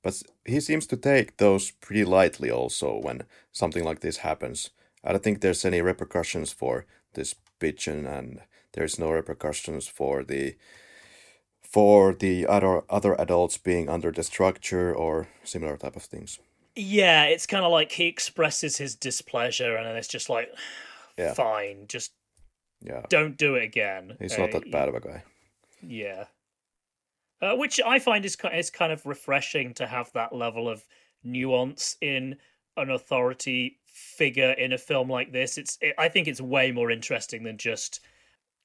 But he seems to take those pretty lightly also when something like this happens i don't think there's any repercussions for this pigeon and there's no repercussions for the for the other other adults being under the structure or similar type of things. Yeah, it's kind of like he expresses his displeasure, and then it's just like, yeah. fine, just yeah, don't do it again. He's uh, not that bad of a guy. Yeah. uh, which I find is is kind of refreshing to have that level of nuance in an authority figure in a film like this. It's it, I think it's way more interesting than just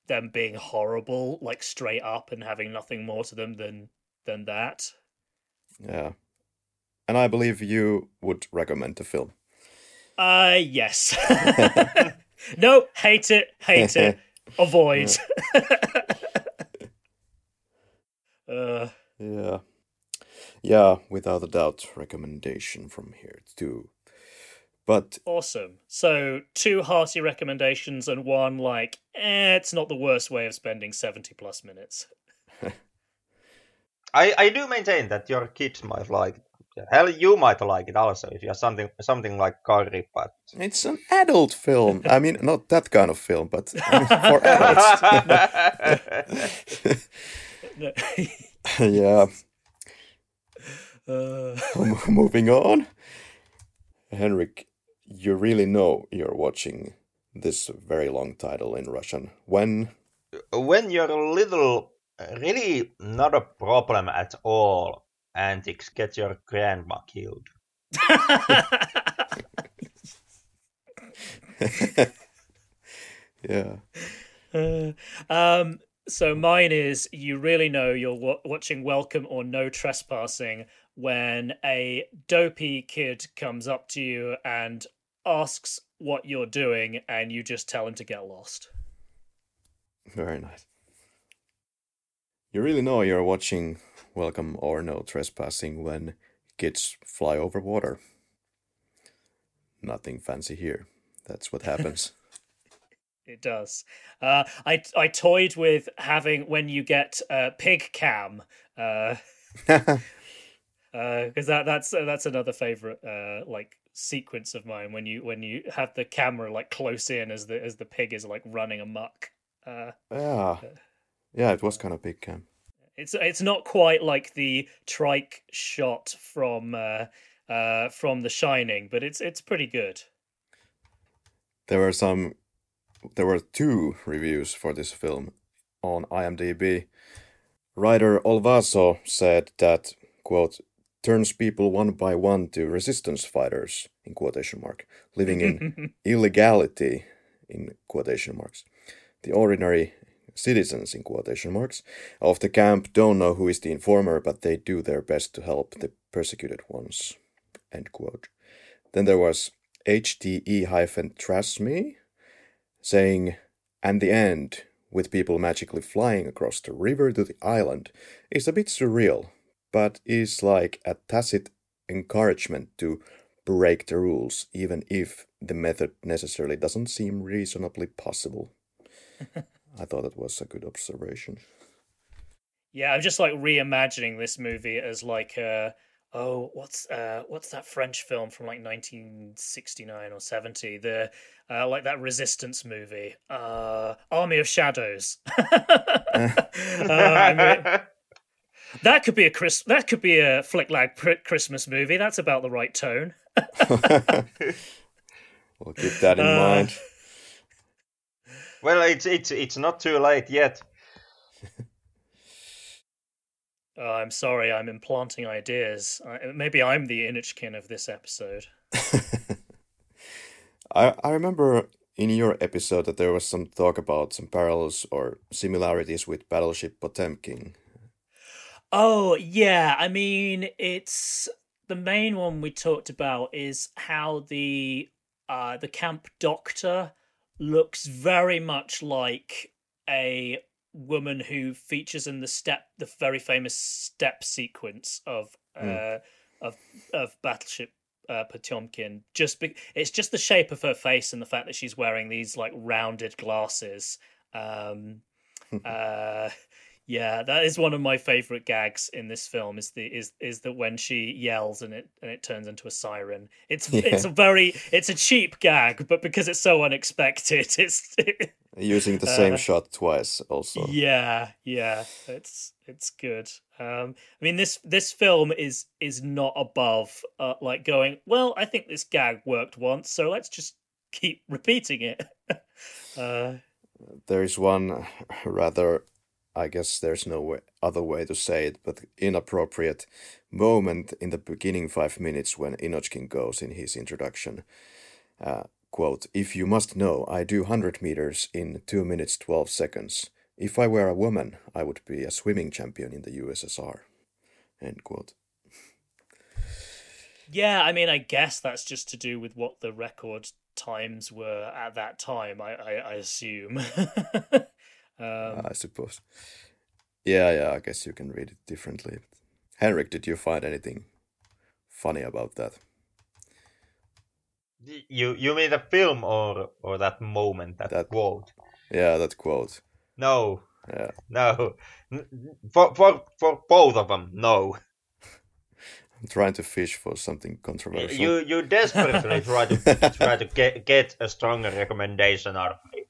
them being horrible, like straight up, and having nothing more to them than than that. Yeah, and I believe you would recommend the film. Uh yes. no, hate it, hate it, avoid. uh, yeah. Yeah, without a doubt, recommendation from here too. But awesome. So two hearty recommendations and one like, eh, it's not the worst way of spending seventy plus minutes. I I do maintain that your kids might like it. Hell, you might like it also if you're something something like Karri, but it's an adult film. I mean, not that kind of film, but I mean, for adults. yeah. Uh... Moving on, Henrik, you really know you're watching this very long title in Russian. When? When you're little, really not a problem at all. Antics get your grandma killed. yeah. Uh, um. So mine is you really know you're w- watching Welcome or No Trespassing when a dopey kid comes up to you and asks what you're doing, and you just tell him to get lost. Very nice. You really know you're watching Welcome or No Trespassing when kids fly over water. Nothing fancy here. That's what happens. it does. Uh, I I toyed with having when you get uh, pig cam. Uh, because uh, that that's uh, that's another favorite uh, like sequence of mine when you when you have the camera like close in as the as the pig is like running amok. Uh, yeah, yeah, it was kind of big cam. It's it's not quite like the trike shot from uh, uh, from The Shining, but it's it's pretty good. There were some, there were two reviews for this film on IMDb. Writer Olvaso said that quote turns people one by one to resistance fighters in quotation mark living in illegality in quotation marks. The ordinary citizens in quotation marks of the camp don't know who is the informer but they do their best to help the persecuted ones. End quote. Then there was hte hyphen trust me saying and the end with people magically flying across the river to the island is a bit surreal but is like a tacit encouragement to break the rules, even if the method necessarily doesn't seem reasonably possible. I thought that was a good observation. Yeah, I'm just like reimagining this movie as like uh oh what's uh what's that French film from like 1969 or 70 the uh like that resistance movie uh Army of Shadows. uh, I mean, that could be a Chris. That could be a Flick Lab Christmas movie. That's about the right tone. we'll keep that in uh, mind. Well, it's it's it's not too late yet. Oh, I'm sorry, I'm implanting ideas. maybe I'm the Inochkin of this episode. I I remember in your episode that there was some talk about some parallels or similarities with Battleship Potemkin. Oh, yeah. I mean, it's the main one we talked about is how the uh the camp doctor looks very much like a woman who features in the step the very famous step sequence of mm. uh of of battleship uh, Potemkin. Just be- it's just the shape of her face and the fact that she's wearing these like rounded glasses. Um, uh, yeah, that is one of my favorite gags in this film. Is the is is that when she yells and it and it turns into a siren. It's yeah. it's a very it's a cheap gag, but because it's so unexpected, it's using the same uh, shot twice. Also, yeah, yeah, it's it's good. Um, I mean this this film is is not above uh, like going. Well, I think this gag worked once, so let's just keep repeating it. uh, there is one rather I guess there's no way, other way to say it, but inappropriate moment in the beginning five minutes when Inochkin goes in his introduction. Uh, quote, If you must know, I do 100 meters in 2 minutes 12 seconds. If I were a woman, I would be a swimming champion in the USSR. End quote. Yeah, I mean, I guess that's just to do with what the record times were at that time. I I, I assume. um, I suppose. Yeah, yeah. I guess you can read it differently. Henrik, did you find anything funny about that? You you mean the film or or that moment that, that quote? Yeah, that quote. No. Yeah. No. For for for both of them, no. I'm trying to fish for something controversial. You you desperately try to try to get get a stronger recommendation out of me.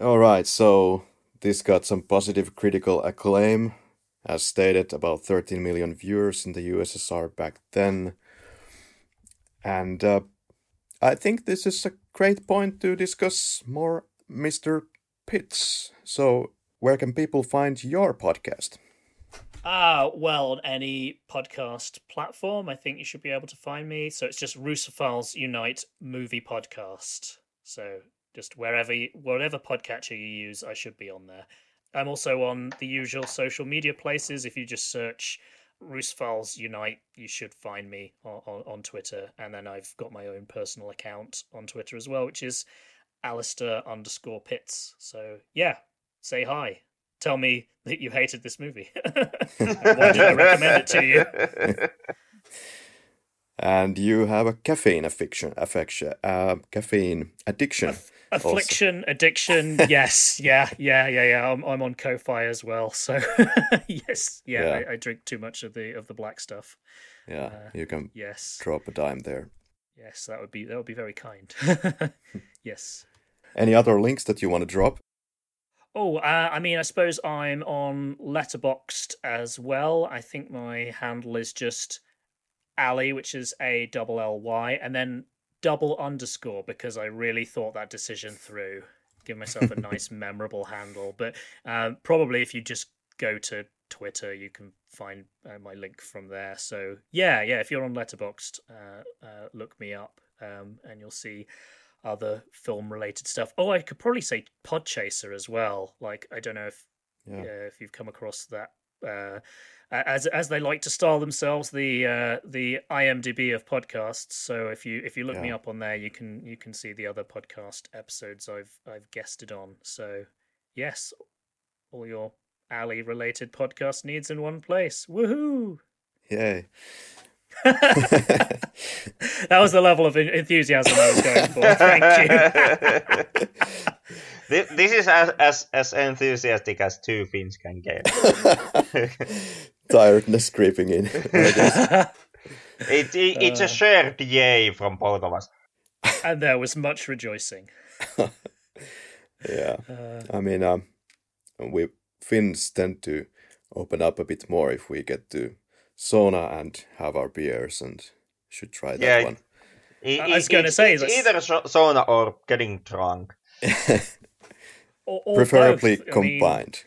All right, so this got some positive critical acclaim, as stated, about 13 million viewers in the USSR back then. And uh, I think this is a great point to discuss more Mr. Pitts. So, where can people find your podcast? Ah, well, on any podcast platform, I think you should be able to find me. So it's just Russophiles Unite Movie Podcast. So just wherever, you, whatever podcatcher you use, I should be on there. I'm also on the usual social media places. If you just search Russophiles Unite, you should find me on, on, on, Twitter. And then I've got my own personal account on Twitter as well, which is Alistair underscore Pitts. So yeah, say hi tell me that you hated this movie. Why did I recommend it to you? and you have a caffeine affection, affection, uh, caffeine addiction. Aff- affliction, also. addiction. yes, yeah, yeah, yeah, yeah. I'm, I'm on Ko-fi as well, so yes, yeah. yeah. I, I, drink too much of the of the black stuff. Yeah, uh, you can. Yes, drop a dime there. Yes, that would be that would be very kind. yes. Any other links that you want to drop? Oh, uh, I mean, I suppose I'm on Letterboxd as well. I think my handle is just Ally, which is A double L Y, and then double underscore because I really thought that decision through. Give myself a nice, memorable handle. But um, probably if you just go to Twitter, you can find uh, my link from there. So yeah, yeah. If you're on Letterboxd, uh, uh, look me up, um, and you'll see other film related stuff. Oh, I could probably say Podchaser as well. Like I don't know if yeah. uh, if you've come across that. As as they like to style themselves, the uh, the IMDb of podcasts. So if you if you look yeah. me up on there, you can you can see the other podcast episodes I've I've guested on. So yes, all your Ally related podcast needs in one place. Woohoo! Yay! that was the level of enthusiasm I was going for. Thank you. this is as, as as enthusiastic as two Finns can get. Tiredness creeping in. it, it, it's uh, a shared yay from both of us. And there was much rejoicing. yeah, uh, I mean, um, we Finns tend to open up a bit more if we get to sauna and have our beers and should try that yeah, one. It, I was going to say it's either sauna or getting drunk. Or, or Preferably both. combined. I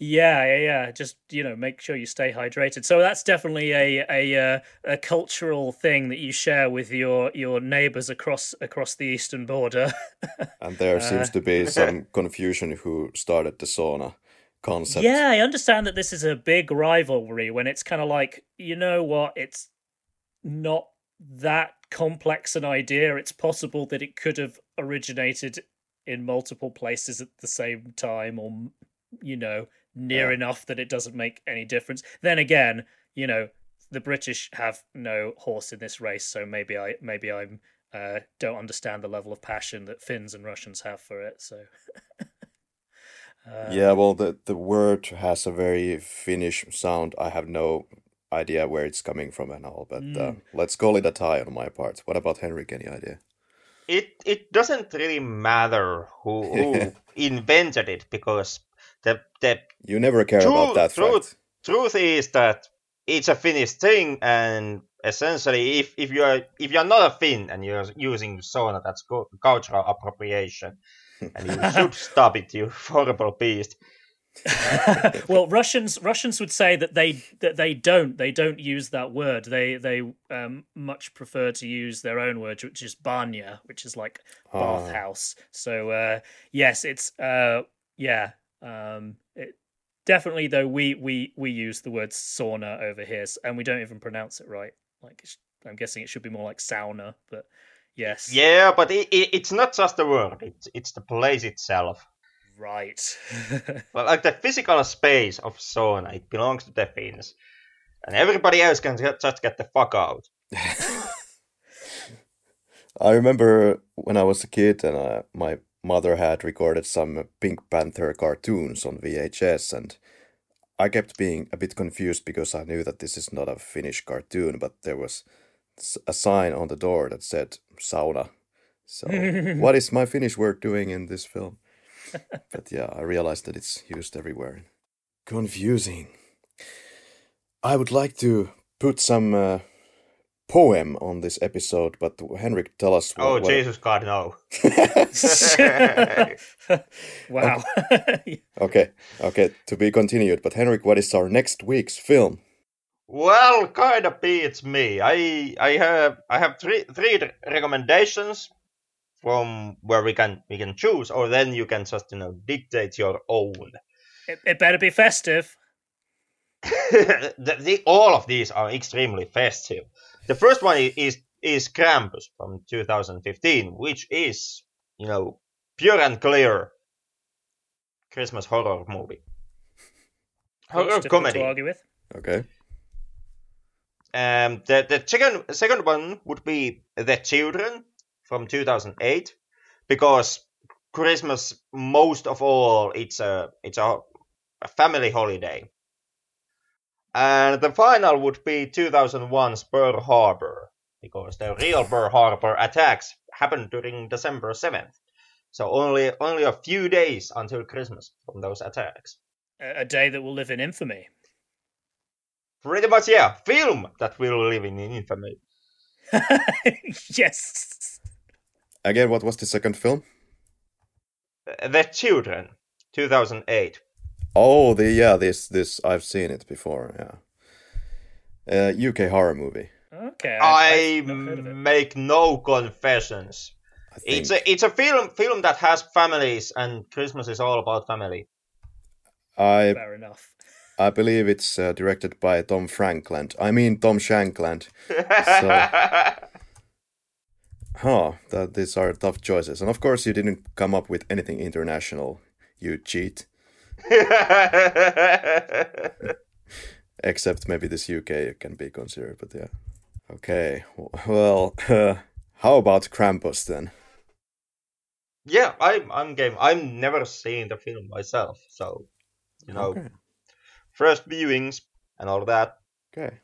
mean, yeah, yeah, yeah. Just you know, make sure you stay hydrated. So that's definitely a a uh, a cultural thing that you share with your your neighbours across across the eastern border. and there uh, seems to be some confusion who started the sauna concept. Yeah, I understand that this is a big rivalry when it's kind of like, you know what, it's not that complex an idea. It's possible that it could have originated in multiple places at the same time or you know, near yeah. enough that it doesn't make any difference. Then again, you know, the British have no horse in this race, so maybe I maybe I'm uh, don't understand the level of passion that Finns and Russians have for it. So Uh, yeah, well, the the word has a very Finnish sound. I have no idea where it's coming from and all, but mm. uh, let's call it a tie on my part. What about Henrik? Any idea? It it doesn't really matter who who invented it because the the you never care truth, about that truth, fact. Truth is that it's a Finnish thing, and essentially, if if you are if you're not a Finn and you're using sauna, that's cultural appropriation. and you should stop it, you horrible beast. well, Russians Russians would say that they that they don't they don't use that word. They they um, much prefer to use their own word, which is banya, which is like bathhouse. So uh, yes, it's uh, yeah. Um, it, definitely though we we we use the word sauna over here, and we don't even pronounce it right. Like I'm guessing it should be more like sauna, but yes. Yeah, but it, it, it's not just the word; it's it's the place itself. Right. well, like the physical space of sauna, it belongs to the Finns, and everybody else can just get the fuck out. I remember when I was a kid and uh, my mother had recorded some Pink Panther cartoons on VHS, and I kept being a bit confused because I knew that this is not a Finnish cartoon, but there was a sign on the door that said sauna. So, what is my Finnish word doing in this film? but yeah, I realized that it's used everywhere. Confusing. I would like to put some uh, poem on this episode, but Henrik, tell us. What, oh, what... Jesus God, no! wow. okay, okay, to be continued. But Henrik, what is our next week's film? Well, kind of beats me. I I have I have three three recommendations from where we can we can choose, or then you can just you know dictate your own. It, it better be festive. the, the, all of these are extremely festive. The first one is is Krampus from 2015, which is you know pure and clear Christmas horror movie. Horror comedy. To argue with. Okay. Um, the the second second one would be The Children from 2008 because Christmas most of all it's a it's a, a family holiday. And the final would be 2001's Pearl Harbor because the real Pearl Harbor attacks happened during December 7th. So only only a few days until Christmas from those attacks. A day that will live in infamy. Pretty much, yeah. Film that will live in infamy. yes. Again, what was the second film? The Children, 2008. Oh, the yeah, this this I've seen it before. Yeah, uh, UK horror movie. Okay, I, I make no confessions. It's a it's a film film that has families, and Christmas is all about family. I fair enough. I believe it's uh, directed by Tom Frankland. I mean Tom Shankland. So Huh, that these are tough choices. And of course, you didn't come up with anything international, you cheat. Except maybe this UK can be considered, but yeah. Okay, well, uh, how about Krampus then? Yeah, I'm I'm game. I'm never seen the film myself, so you know, okay. first viewings and all that. Okay,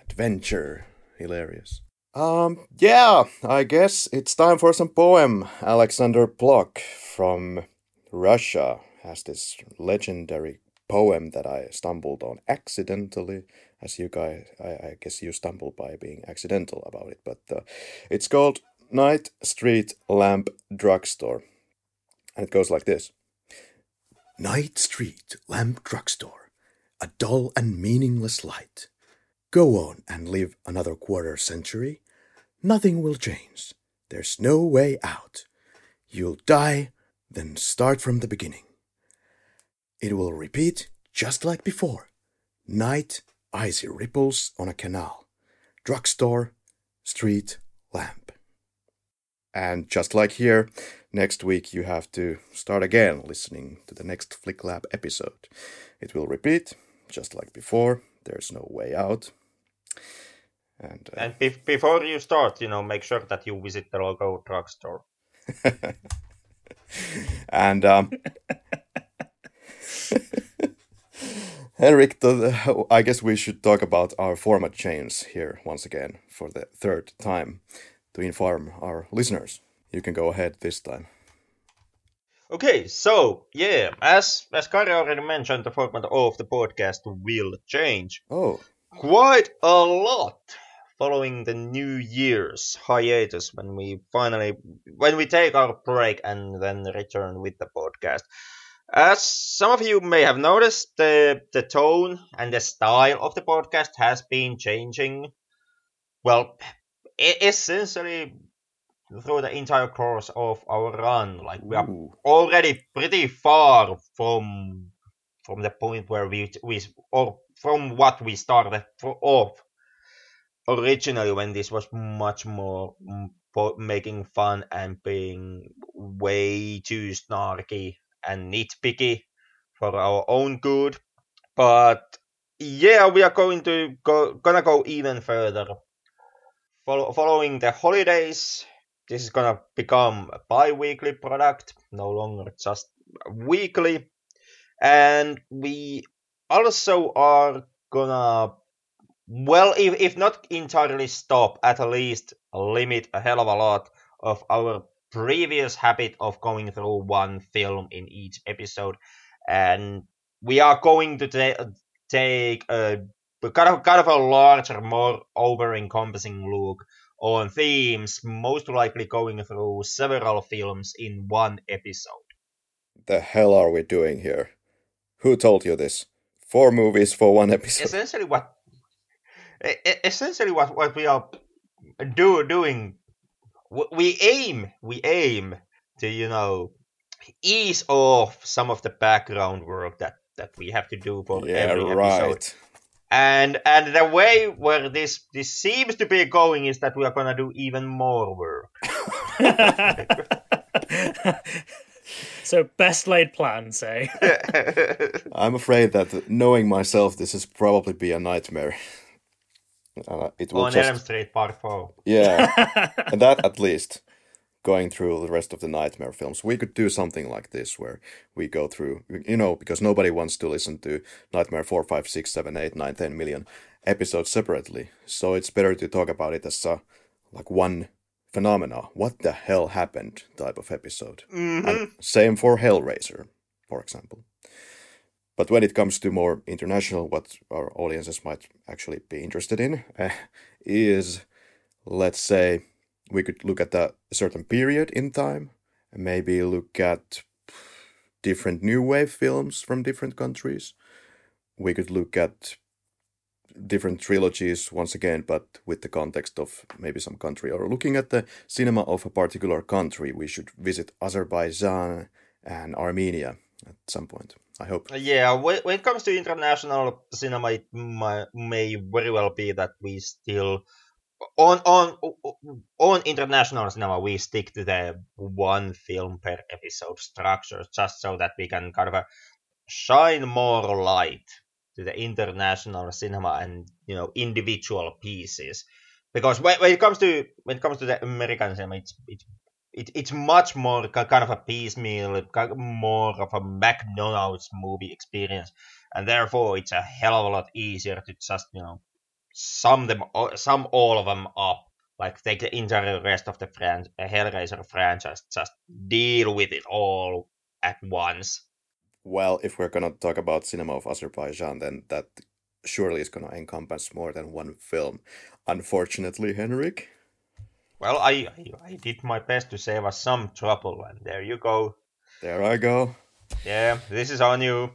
adventure, hilarious. Um, yeah, I guess it's time for some poem. Alexander Blok from Russia has this legendary poem that I stumbled on accidentally, as you guys, I, I guess you stumbled by being accidental about it, but uh, it's called Night Street Lamp Drugstore. And it goes like this Night Street Lamp Drugstore, a dull and meaningless light. Go on and live another quarter century Nothing will change. There's no way out. You'll die, then start from the beginning. It will repeat just like before. Night, icy ripples on a canal. Drugstore, street, lamp. And just like here, next week you have to start again listening to the next Flick Lab episode. It will repeat, just like before. There's no way out. And, uh, and be- before you start, you know, make sure that you visit the local drugstore. and um, Henrik, I guess we should talk about our format change here once again for the third time to inform our listeners. You can go ahead this time. Okay, so yeah, as as Karri already mentioned, the format of the podcast will change. Oh, quite a lot following the New Year's hiatus when we finally when we take our break and then return with the podcast. As some of you may have noticed, the the tone and the style of the podcast has been changing. Well, essentially through the entire course of our run. Like we are Ooh. already pretty far from from the point where we we or from what we started off originally when this was much more mm, making fun and being way too snarky and nitpicky for our own good. But yeah we are going to go gonna go even further. Follow, following the holidays this is gonna become a bi-weekly product no longer just weekly. And we also are gonna well if, if not entirely stop at least limit a hell of a lot of our previous habit of going through one film in each episode and we are going to ta- take a kind of kind of a larger more over encompassing look on themes most likely going through several films in one episode The hell are we doing here? Who told you this? Four movies for one episode. essentially what essentially what, what we are do doing we aim we aim to you know ease off some of the background work that that we have to do for yeah, every episode right. and and the way where this this seems to be going is that we are gonna do even more work so best laid plans, eh? I'm afraid that knowing myself, this is probably be a nightmare. Uh, it will on just Elm Street Part Four. yeah, and that at least going through the rest of the nightmare films, we could do something like this where we go through, you know, because nobody wants to listen to Nightmare 4, 5, 6, 7, 8, 9, 10 million episodes separately. So it's better to talk about it as a like one phenomena. What the hell happened type of episode. Mm-hmm. And same for Hellraiser, for example. But when it comes to more international, what our audiences might actually be interested in uh, is, let's say, we could look at a certain period in time, and maybe look at different new wave films from different countries. We could look at different trilogies once again, but with the context of maybe some country, or looking at the cinema of a particular country. We should visit Azerbaijan and Armenia at some point. I hope. Yeah, when, when it comes to international cinema, it may, may very well be that we still on on on international cinema we stick to the one film per episode structure, just so that we can kind of uh, shine more light to the international cinema and you know individual pieces. Because when, when it comes to when it comes to the American cinema, it's it's it, it's much more kind of a piecemeal, more of a McDonald's movie experience, and therefore it's a hell of a lot easier to just you know sum them, sum all of them up, like take the entire rest of the fran- Hellraiser franchise, just deal with it all at once. Well, if we're gonna talk about cinema of Azerbaijan, then that surely is gonna encompass more than one film. Unfortunately, Henrik. Well, I, I I did my best to save us some trouble, and there you go. There I go. Yeah, this is on you.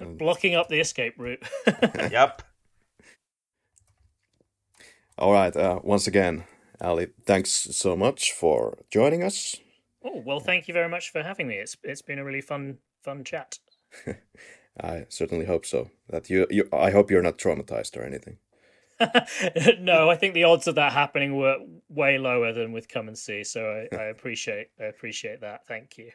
Blocking up the escape route. yep. All right. Uh, once again, Ally, thanks so much for joining us. oh well, thank you very much for having me. It's it's been a really fun fun chat. I certainly hope so. That you, you I hope you're not traumatized or anything. no, I think the odds of that happening were way lower than with come and see. So I, I appreciate I appreciate that. Thank you.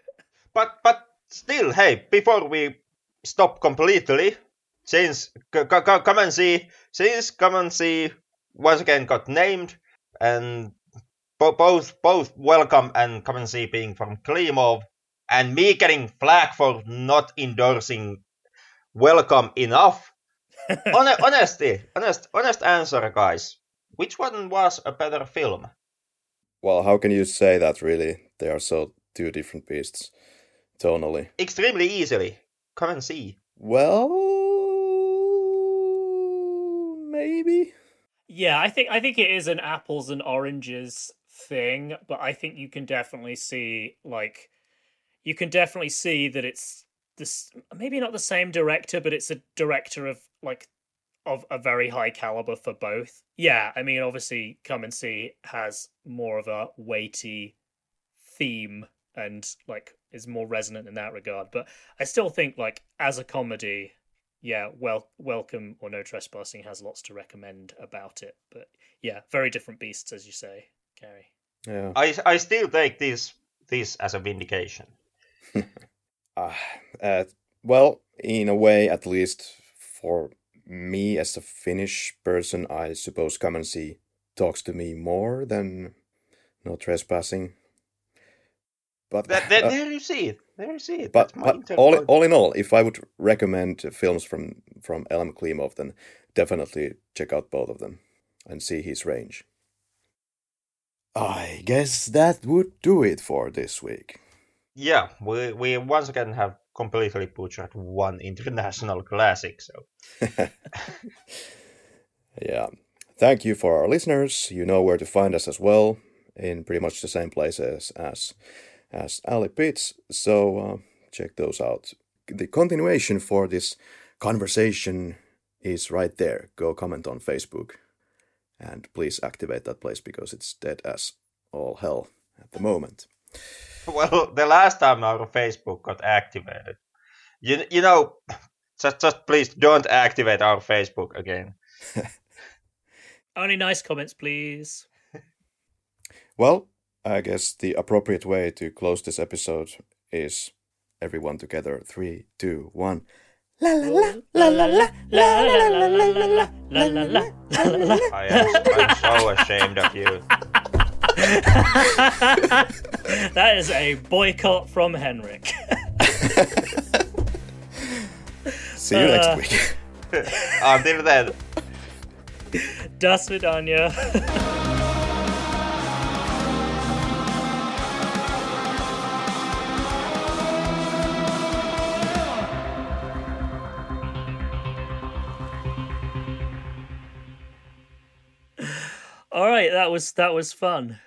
But but still, hey, before we stop completely, since c- c- come and see, since come and see once again got named, and bo- both both welcome and come and see being from Klimov, and me getting flack for not endorsing welcome enough. Hone- honesty, honest, honest answer, guys. Which one was a better film? Well, how can you say that really? They are so two different beasts tonally. Extremely easily. Come and see. Well, maybe. Yeah, I think I think it is an apples and oranges thing, but I think you can definitely see like you can definitely see that it's this maybe not the same director, but it's a director of like of a very high caliber for both. Yeah, I mean obviously Come and See has more of a weighty theme and like is more resonant in that regard, but I still think like as a comedy yeah, well, welcome or no trespassing has lots to recommend about it. But yeah, very different beasts, as you say, Gary. Yeah. I I still take this this as a vindication. uh, uh, well, in a way, at least for me as a Finnish person, I suppose come and see talks to me more than no trespassing. But that, that, uh, there you see it. There you see it. But, but all, all in all, if I would recommend films from from Elem Klimov, then definitely check out both of them and see his range. I guess that would do it for this week. Yeah, we we once again have completely butchered one international classic. So. yeah. Thank you for our listeners. You know where to find us as well, in pretty much the same places as as Ally Pitts. So uh, check those out. The continuation for this conversation is right there. Go comment on Facebook and please activate that place because it's dead as all hell at the moment. Well, the last time our Facebook got activated, you you know, just just please don't activate our Facebook again. Only nice comments, please. well, I guess the appropriate way to close this episode is everyone together. Three, two, one. La la la la la la la la la la la la la la la I am I'm so ashamed of you. that is a boycott from Henrik. See you next uh, week. Until then. Das Vidania. All right, that was that was fun.